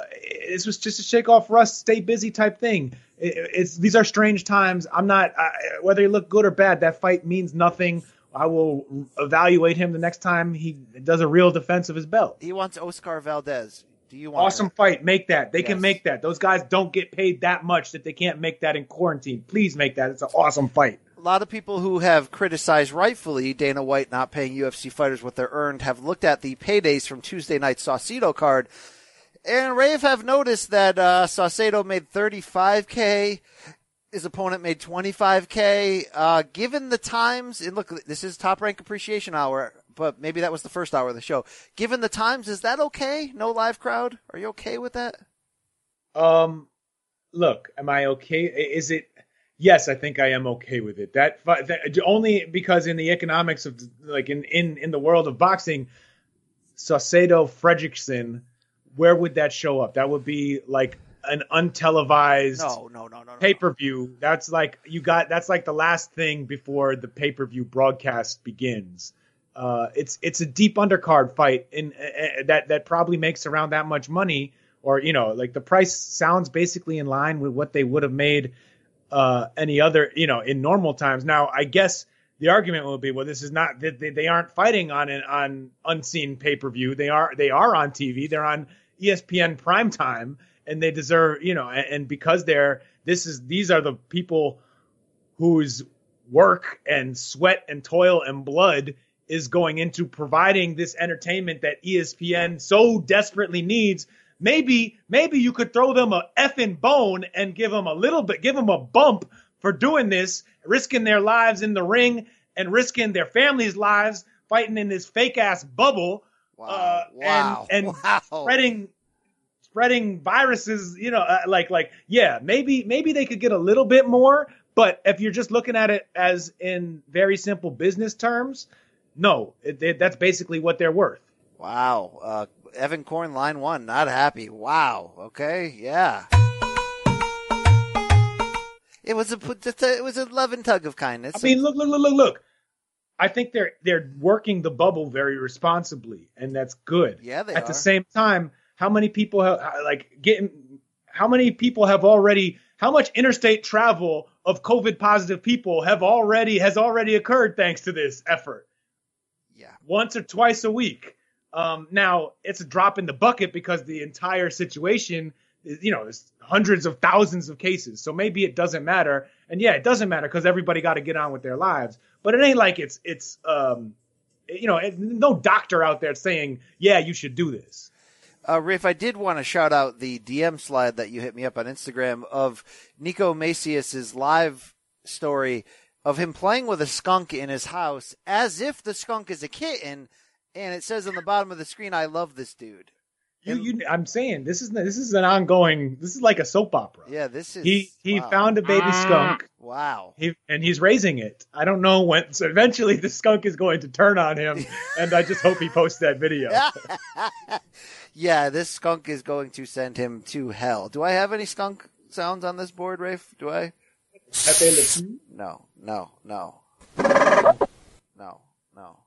this was just a shake off rust, stay busy type thing. It, it's these are strange times. I'm not I, whether he looked good or bad. That fight means nothing. I will evaluate him the next time he does a real defense of his belt. he wants Oscar Valdez. Do you want Awesome fight. Make that. They Yes. can make that. Those guys don't get paid that much that they can't make that in quarantine. Please make that. It's an awesome fight. a lot of people who have criticized rightfully Dana White not paying UFC fighters what they're earned have looked at the paydays from Tuesday night Saucedo card. And Rave have noticed that uh, Saucedo made 35k. His opponent made 25k. Uh, given the times, and look, this is top rank appreciation hour, but maybe that was the first hour of the show. Given the times, is that okay? No live crowd? Are you okay with that? Um, look, am I okay? Is it? Yes, I think I am okay with it. That, that only because in the economics of like in in in the world of boxing, Saucedo Fredrickson, where would that show up? That would be like an untelevised No, no, no, no, no. pay per view. That's like you got. That's like the last thing before the pay per view broadcast begins. Uh, it's it's a deep undercard fight, and uh, that that probably makes around that much money, or you know, like the price sounds basically in line with what they would have made uh, any other, you know, in normal times. Now, I guess the argument will be, well, this is not they, they aren't fighting on an on unseen pay per view. They are they are on TV. They're on ESPN primetime, and they deserve, you know, and, and because they're this is these are the people whose work and sweat and toil and blood is going into providing this entertainment that ESPN so desperately needs. Maybe, maybe you could throw them a effing bone and give them a little bit, give them a bump for doing this, risking their lives in the ring and risking their families' lives fighting in this fake ass bubble. Wow. Uh, Wow. And, and Wow. spreading spreading viruses, you know, uh, like like yeah, maybe maybe they could get a little bit more, but if you're just looking at it as in very simple business terms, no, it, it, that's basically what they're worth. Wow. Uh, Evan Korn, line one, not happy. Wow. Okay. Yeah. It was a it was a love and tug of kindness. I mean, look, look, look, look, look. I think they're they're working the bubble very responsibly, and that's good. Yeah, they At are. the same time, how many people have like getting? How many people have already? How much interstate travel of COVID positive people have already has already occurred thanks to this effort? Yeah, once or twice a week. Um, now it's a drop in the bucket because the entire situation is, you know, there's hundreds of thousands of cases. So maybe it doesn't matter. And yeah, it doesn't matter because everybody got to get on with their lives. But it ain't like it's it's um, you know, it, no doctor out there saying, yeah, you should do this. Uh, Riff, I did want to shout out the DM slide that you hit me up on Instagram of Nico Macias's live story of him playing with a skunk in his house as if the skunk is a kitten, and it says on the bottom of the screen, "I love this dude." You, you, I'm saying this is this is an ongoing. This is like a soap opera. Yeah, this is He he wow. found a baby ah. skunk. Wow. He, and he's raising it. I don't know when. So eventually, the skunk is going to turn on him, and I just hope he posts that video. yeah, this skunk is going to send him to hell. Do I have any skunk sounds on this board, Rafe? Do I? No, no, no. No, no.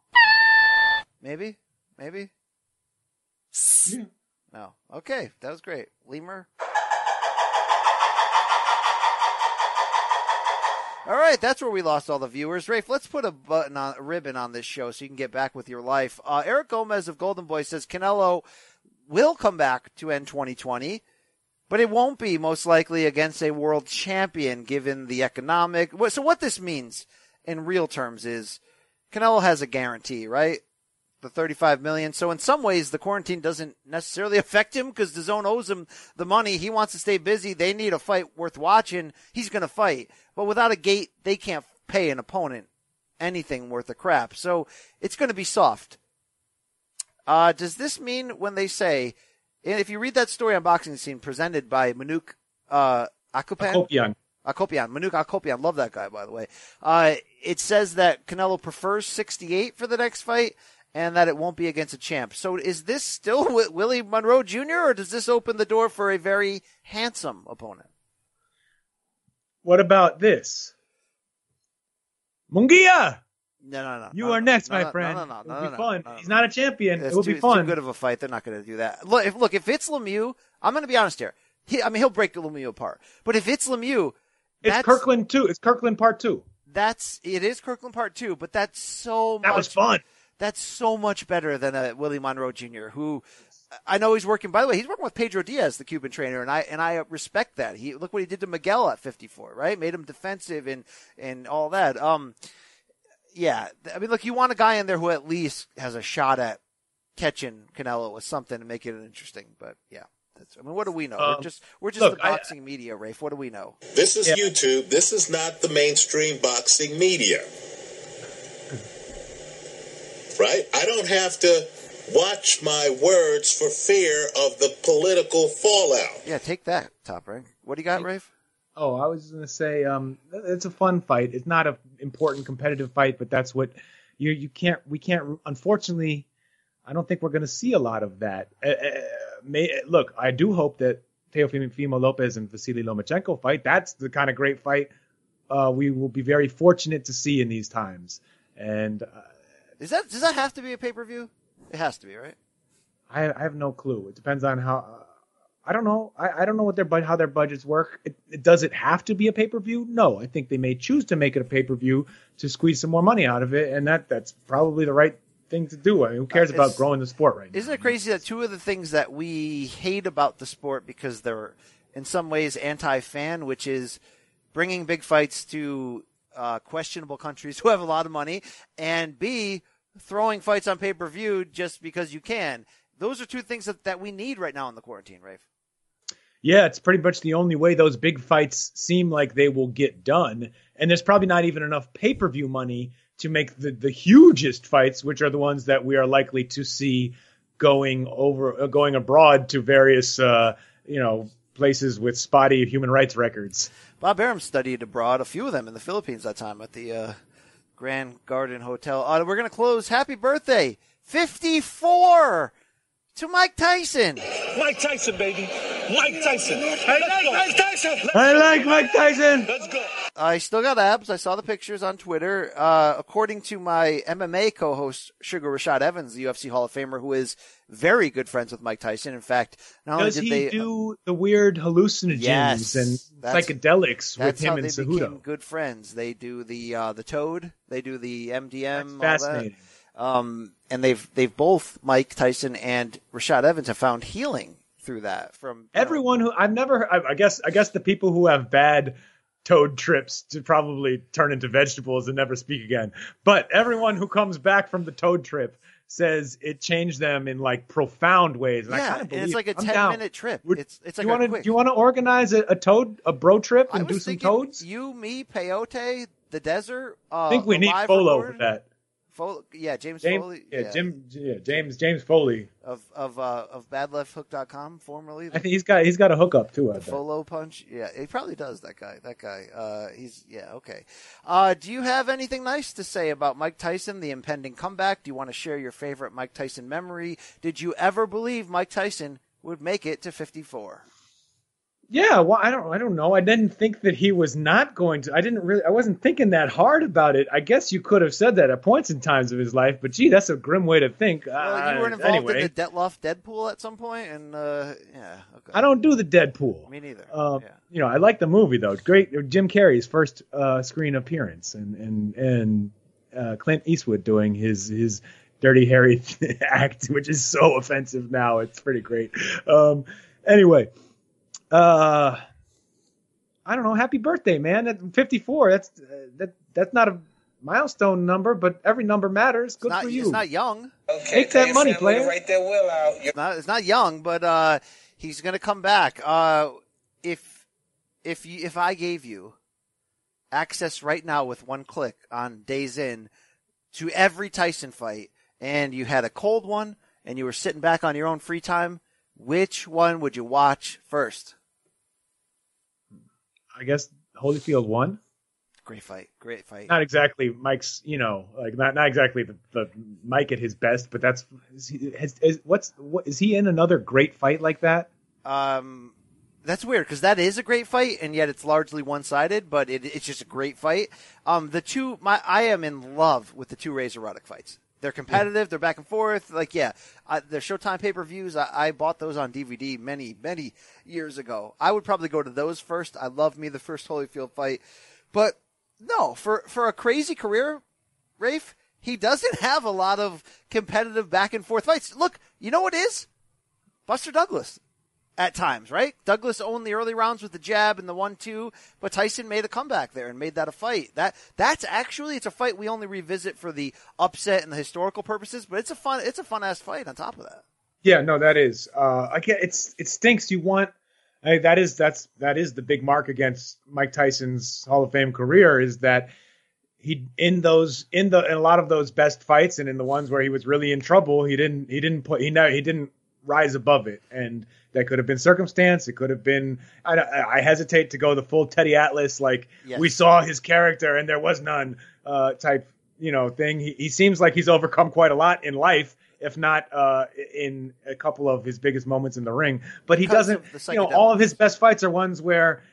Maybe? Maybe? No. Okay, that was great. Lemur? All right, that's where we lost all the viewers. Rafe, let's put a button on a ribbon on this show so you can get back with your life. Uh, Eric Gomez of Golden Boy says Canelo will come back to end 2020, but it won't be most likely against a world champion given the economic. So what this means in real terms is Canelo has a guarantee, right? The 35 million. So in some ways, the quarantine doesn't necessarily affect him because the zone owes him the money. He wants to stay busy. They need a fight worth watching. He's going to fight. But without a gate, they can't pay an opponent anything worth a crap. So it's going to be soft. Uh, does this mean when they say, and if you read that story on Boxing Scene presented by Manouk uh, Akupan, Akopyan. Akopyan, Manouk Akopyan, love that guy by the way. Uh, it says that Canelo prefers 68 for the next fight, and that it won't be against a champ. So is this still Wi- Willie Monroe Jr. or does this open the door for a very handsome opponent? What about this? Mungia, No, no, no. you no, are no, next, no, my friend. No, no, no, It'll be fun. He's not a champion. It's it will too, be fun. It's too good of a fight. They're not going to do that. Look, if, look, if it's Lemieux, I'm going to be honest here. He, I mean, he'll break Lemieux apart. But if it's Lemieux, it's Kirkland too. It's Kirkland part two. That's it is Kirkland Part Two, but that's so That much was fun. That's so much better than a Willie Monroe Jr. who I know he's working. By the way, he's working with Pedro Diaz, the Cuban trainer, and I and I respect that. He look what he did to Miguel at 54, right? Made him defensive and and all that. Um, yeah, I mean, look, you want a guy in there who at least has a shot at catching Canelo with something to make it interesting. But yeah, that's. I mean, what do we know? we're Um, just we're just look, the I- boxing media, Rafe. What do we know? This is YouTube. This is not the mainstream boxing media. Right? I don't have to watch my words for fear of the political fallout. Yeah, take that, top rank. What do you got, Rafe? Oh, I was gonna say, um, it's a fun fight. It's not an important competitive fight, but that's what you you can't we can't unfortunately. I don't think we're going to see a lot of that. Uh, uh, may, look, I do hope that Teofimo Lopez and Vasily Lomachenko fight. That's the kind of great fight uh, we will be very fortunate to see in these times. And uh, Is that does that have to be a pay per view? It has to be, right? I, I have no clue. It depends on how. I don't know. I, I don't know what their how their budgets work. It, it, does it have to be a pay per view? No. I think they may choose to make it a pay per view to squeeze some more money out of it, and that that's probably the right thing to do. I mean, who cares Uh, about growing the sport right now? Isn't it crazy that two of the things that we hate about the sport because they're in some ways anti-fan, which is bringing big fights to uh, questionable countries who have a lot of money, and B, throwing fights on pay-per-view just because you can. Those are two things that, that we need right now in the quarantine, Rafe. Yeah, it's pretty much the only way those big fights seem like they will get done. And there's probably not even enough pay per view money to make the, the hugest fights, which are the ones that we are likely to see going over uh, going abroad to various uh, you know places with spotty human rights records. Bob Arum studied abroad, a few of them in the Philippines that time at the uh, Grand Garden Hotel. Uh, we're going to close. Happy birthday, 54 to Mike Tyson. Mike Tyson, baby. Mike Tyson. I like Mike Tyson. I like Mike Tyson. Let's go. I still got abs. I saw the pictures on Twitter. Uh, according to my MMA co-host Sugar Rashad Evans, the UFC Hall of Famer, who is very good friends with Mike Tyson. In fact, not only Does did he they do the weird hallucinogens Yes, and psychedelics with him and they Cejudo? good friends. They do the uh, the Toad. They do the MDM. That's all that. fascinating. Um, and they've they've both Mike Tyson and Rashad Evans have found healing through that. From Everyone who I've never, I, I guess, I guess the people who have bad toad trips to probably turn into vegetables and never speak again. But everyone who comes back from the toad trip says it changed them in like profound ways. And I yeah, kind of and it's like a I'm ten down. minute trip. Would- it's it's like you want to quick. do you want to organize a, a toad a bro trip and do some toads? You, me, Peyote, the desert. Uh, I think we need Folo for that. Fo- yeah, James, James, Foley. yeah, Jim, yeah, James, James Foley. of of uh, of badlefthook.com, formerly. I think he's got he's got a hookup too. I The. Folo punch. Yeah, he probably does. That guy. That guy. Uh, he's yeah. Okay. Uh, do you have anything nice to say about Mike Tyson, the impending comeback? Do you want to share your favorite Mike Tyson memory? Did you ever believe Mike Tyson would make it to 54? Yeah, well, I don't, I don't know. I didn't think that he was not going to. I didn't really, I wasn't thinking that hard about it. I guess you could have said that at points in times of his life, but gee, that's a grim way to think. Well, you Uh, weren't involved anyway, in the Detloff Deadpool at some point, and uh, yeah. Okay. I don't do the Deadpool. Me neither. Uh, You know, I like the movie though. Great, Jim Carrey's first uh, screen appearance, and and and uh, Clint Eastwood doing his his Dirty Harry act, which is so offensive now. It's pretty great. Um, anyway, uh, I don't know. Happy birthday, man! At 54, that's uh, that that's not a milestone number, but every number matters. Good it's not, for you. It's not young. Okay, Take that money, player. Write their will out. It's not, it's not young, but uh, he's going to come back. Uh, if if you if I gave you access right now with one click on DAZN to every Tyson fight, and you had a cold one, and you were sitting back on your own free time, which one would you watch first? I guess Holyfield won. Great fight, great fight. not exactly Mike's, you know, like not not exactly the, the Mike at his best, but that's is he, has, is, what's what is he in another great fight like that? Um, that's weird because that is a great fight, and yet it's largely one-sided. But it, it's just a great fight. Um, the two, my I am in love with the two Razor Ruddock fights. They're competitive. They're back and forth. Like yeah, uh, they're Showtime pay-per-views. I, I bought those on DVD many many years ago. I would probably go to those first. I love me the first Holyfield fight, but no, for for a crazy career, Rafe, he doesn't have a lot of competitive back and forth fights. Look, you know what is? Buster Douglas at times, right? Douglas owned the early rounds with the jab and the one-two, but Tyson made a comeback there and made that a fight. That that's actually it's a fight we only revisit for the upset and the historical purposes, but it's a fun it's a fun ass fight on top of that. Yeah, no, that is. Uh, I can't. It's it stinks. You want I, that is that's that is the big mark against Mike Tyson's Hall of Fame career is that he in those in the in a lot of those best fights and in the ones where he was really in trouble, he didn't he didn't put he no he didn't rise above it and that could have been circumstance. It could have been. I, I hesitate to go the full Teddy Atlas, like Yes. we saw his character and there was none uh, type, you know, thing. He, he seems like he's overcome quite a lot in life, if not uh, in a couple of his biggest moments in the ring. But he doesn't. You know, all of his best fights are ones where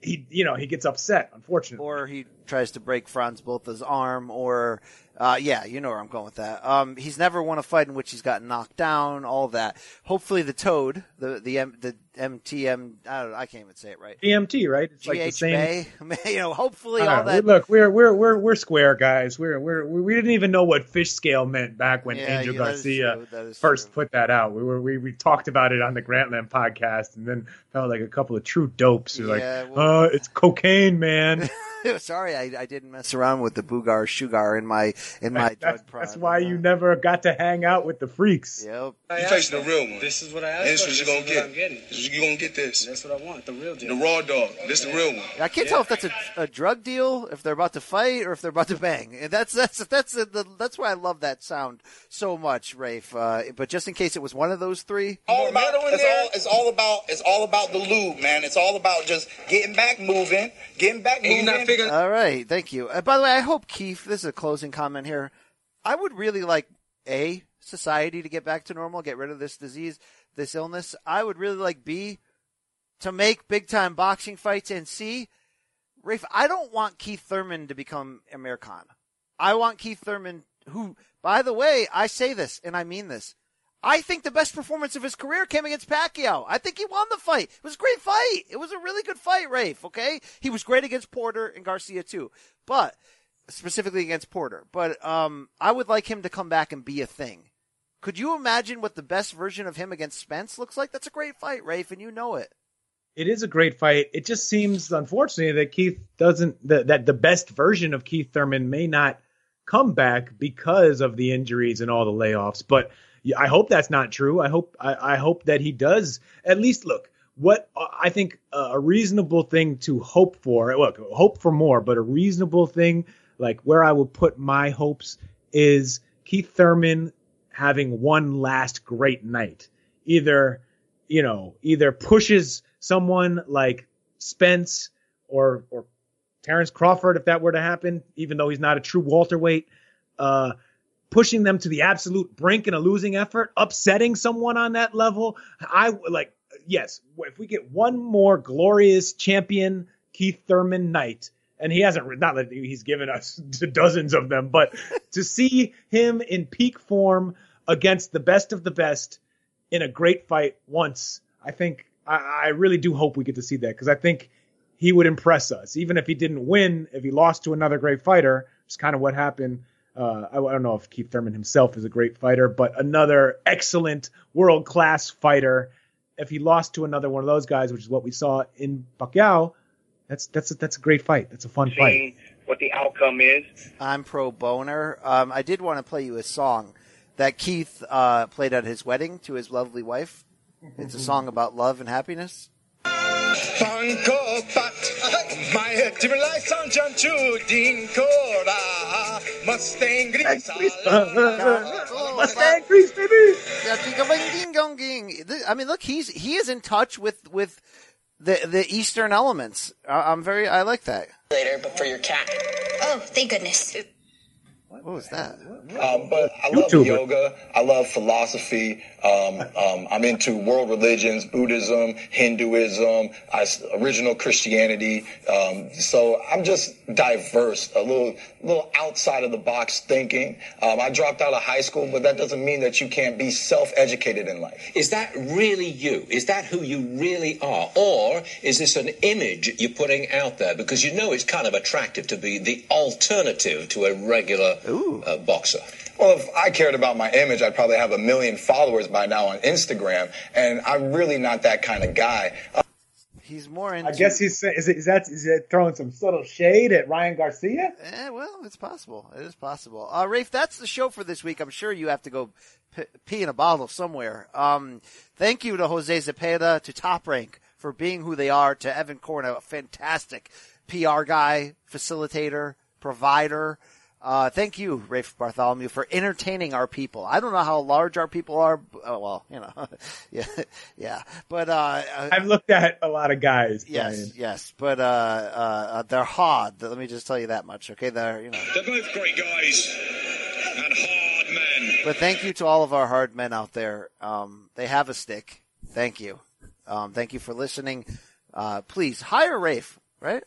he, you know, he gets upset. Unfortunately, or he tries to break Franz Botha's arm, or uh, yeah, you know where I'm going with that. Um, he's never won a fight in which he's gotten knocked down. All that. Hopefully, the Toad, the the the MTM, I, don't know, I can't even say it right. DMT, right? It's like the same. Bay, you know. Hopefully, all don't know. that. Look, we're we're we're we're square guys. We're we're we didn't even know what fish scale meant back when Yeah, Angel yeah, that is Garcia true. First put that out. We were we, we talked about it on the Grantland podcast, and then felt like a couple of true dopes. Who were Yeah, like, well- uh, it's cocaine, man. Sorry, I, I didn't mess around with the Boogar Sugar in my in my that's, drug that's why you never got to hang out with the freaks. Yep. You facing the real one. This is what I And asked this is what you're gonna get. Getting. You're gonna get this. That's what I want. The real deal. The deal. raw dog. This the real one. I can't tell if that's a, a drug deal, if they're about to fight, or if they're about to bang. And that's that's that's the, the, that's why I love that sound so much, Rafe. Uh, but just in case it was one of those three, all about it's all it's all about it's all about the lube, man. It's all about just getting back moving, getting back moving. All right, thank you. Uh, by the way, I hope Keith. This is a closing comment here. I would really like a society to get back to normal, get rid of this disease, this illness. I would really like B to make big time boxing fights, and C, Rafe. I don't want Keith Thurman to become Amir Khan. I want Keith Thurman, who, by the way, I say this and I mean this. I think the best performance of his career came against Pacquiao. I think he won the fight. It was a great fight. It was a really good fight, Rafe, okay? He was great against Porter and Garcia too. But specifically against Porter. But um I would like him to come back and be a thing. Could you imagine what the best version of him against Spence looks like? That's a great fight, Rafe, and you know it. It is a great fight. It just seems, unfortunately, that Keith doesn't that, that the best version of Keith Thurman may not come back because of the injuries and all the layoffs. But I hope that's not true. I hope I, I hope that he does at least look what I think a reasonable thing to hope for. Look, hope for more, but a reasonable thing like where I would put my hopes is Keith Thurman having one last great night. Either you know, either pushes someone like Spence or or Terrence Crawford, if that were to happen, even though he's not a true welterweight, uh, pushing them to the absolute brink in a losing effort, upsetting someone on that level. I like, yes, if we get one more glorious champion Keith Thurman night, and he hasn't, not that he's given us dozens of them, but to see him in peak form against the best of the best in a great fight once, I think, I, I really do hope we get to see that because I think he would impress us, even if he didn't win. If he lost to another great fighter, which is kind of what happened. Uh, I, I don't know if Keith Thurman himself is a great fighter, but another excellent world class fighter. If he lost to another one of those guys, which is what we saw in Pacquiao, that's that's a, that's a great fight. That's a fun fight. Seeing what the outcome is. I'm pro boner. Um, I did want to play you a song that Keith uh, played at his wedding to his lovely wife. It's a song about love and happiness. Angkor my different lights on John Chudin Kora Mustang Gris Mustang Grease, baby. I mean, look, he's he is in touch with with the the Eastern elements. I- I'm very, I like that. Later, but for your cat. Oh, thank goodness. What was that? Um, but I love YouTuber. yoga. I love philosophy. Um, um, I'm into world religions, Buddhism, Hinduism, I, original Christianity. Um, so I'm just diverse, a little, little outside of the box thinking. Um, I dropped out of high school, but that doesn't mean that you can't be self-educated in life. Is that really you? Is that who you really are? Or is this an image you're putting out there? Because you know it's kind of attractive to be the alternative to a regular uh, boxer. Well, if I cared about my image, I'd probably have a million followers by now on Instagram, and I'm really not that kind of guy. Uh, He's more into. I guess he's saying, is, it, is that is it throwing some subtle shade at Ryan Garcia? Eh, well, it's possible. It is possible. Uh, Rafe, that's the show for this week. I'm sure you have to go p- pee in a bottle somewhere. Um, thank you to Jose Zepeda, to Top Rank for being who they are, to Evan Corna, a fantastic PR guy, facilitator, provider. Uh, thank you, Rafe Bartholomew, for entertaining our people. I don't know how large our people are. b- Oh, well, you know, yeah, yeah. But uh, uh, I've looked at a lot of guys. yes, Brian. yes. But uh, uh, uh, they're hard. Let me just tell you that much. Okay, they're you know. They're both great guys and hard men. But thank you to all of our hard men out there. Um, they have a stick. Thank you. Um, thank you for listening. Uh, please hire Rafe, right?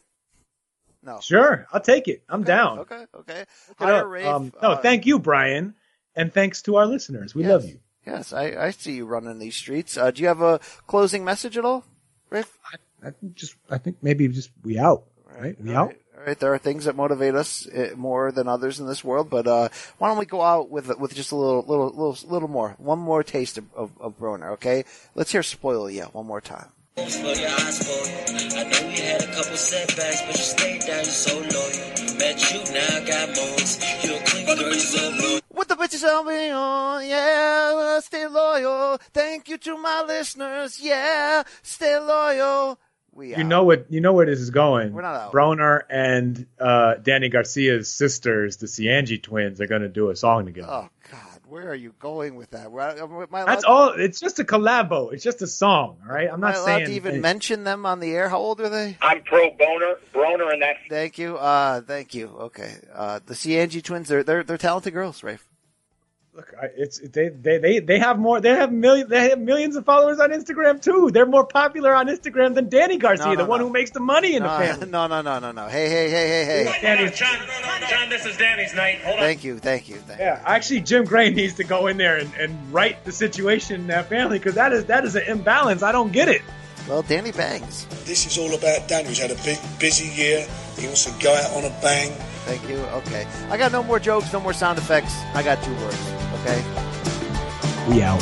No. Sure, I'll take it. I'm down. Okay, okay. Hire. Rafe. Um, no, uh, thank you, Brian, and thanks to our listeners. We Yes. love you. Yes, I, I see you running these streets. Uh, do you have a closing message at all, Rafe? I think just, I think maybe just we out, right? We out. All right, there are things that motivate us uh, more than others in this world, but uh, why don't we go out with with just a little, little, little, little more, one more taste of, of, of Broner, okay? Let's hear "Spoil Ya" one more time. Hopes for your eyes for I know we had a couple setbacks, but you stayed down, you're so loyal. Met you, now I got moles. You're a clean girl, you're so loyal. With the bitches I'll be on, yeah, stay loyal. Thank you to my listeners, yeah, stay loyal. We You out. know what? You know where this is going. We're not out. Broner and uh, Danny Garcia's sisters, the Ciangi twins, are going to do a song together. Oh God, where are you going with that? Where, That's allowed- all. It's just a collabo. It's just a song. All right. I'm Am not I allowed saying to even any- mention them on the air? How old are they? I'm pro boner, broner, and that. Thank you. Uh, thank you. Okay. Uh, the Ciangi twins, they're, they're, they're talented girls, Rafe. Look, I- it's they, they they they have more. They have million. They have millions of followers on Instagram too. They're more popular on Instagram than Danny Garcia, No, no, the one who makes the money in no, the family. no, no, no, no, no. Hey, hey, hey, hey, hey. Danny- John, John, this is Danny's night. Hold on. Thank you, thank you, thank you. Yeah, actually, Jim Gray needs to go in there and, and right the situation in that family because that is that is an imbalance. I don't get it. Well, Danny bangs. This is all about Dan, who's had a big, busy year. He wants to go out on a bang. Thank you. Okay. I got no more jokes, no more sound effects. I got two words. Okay. We out.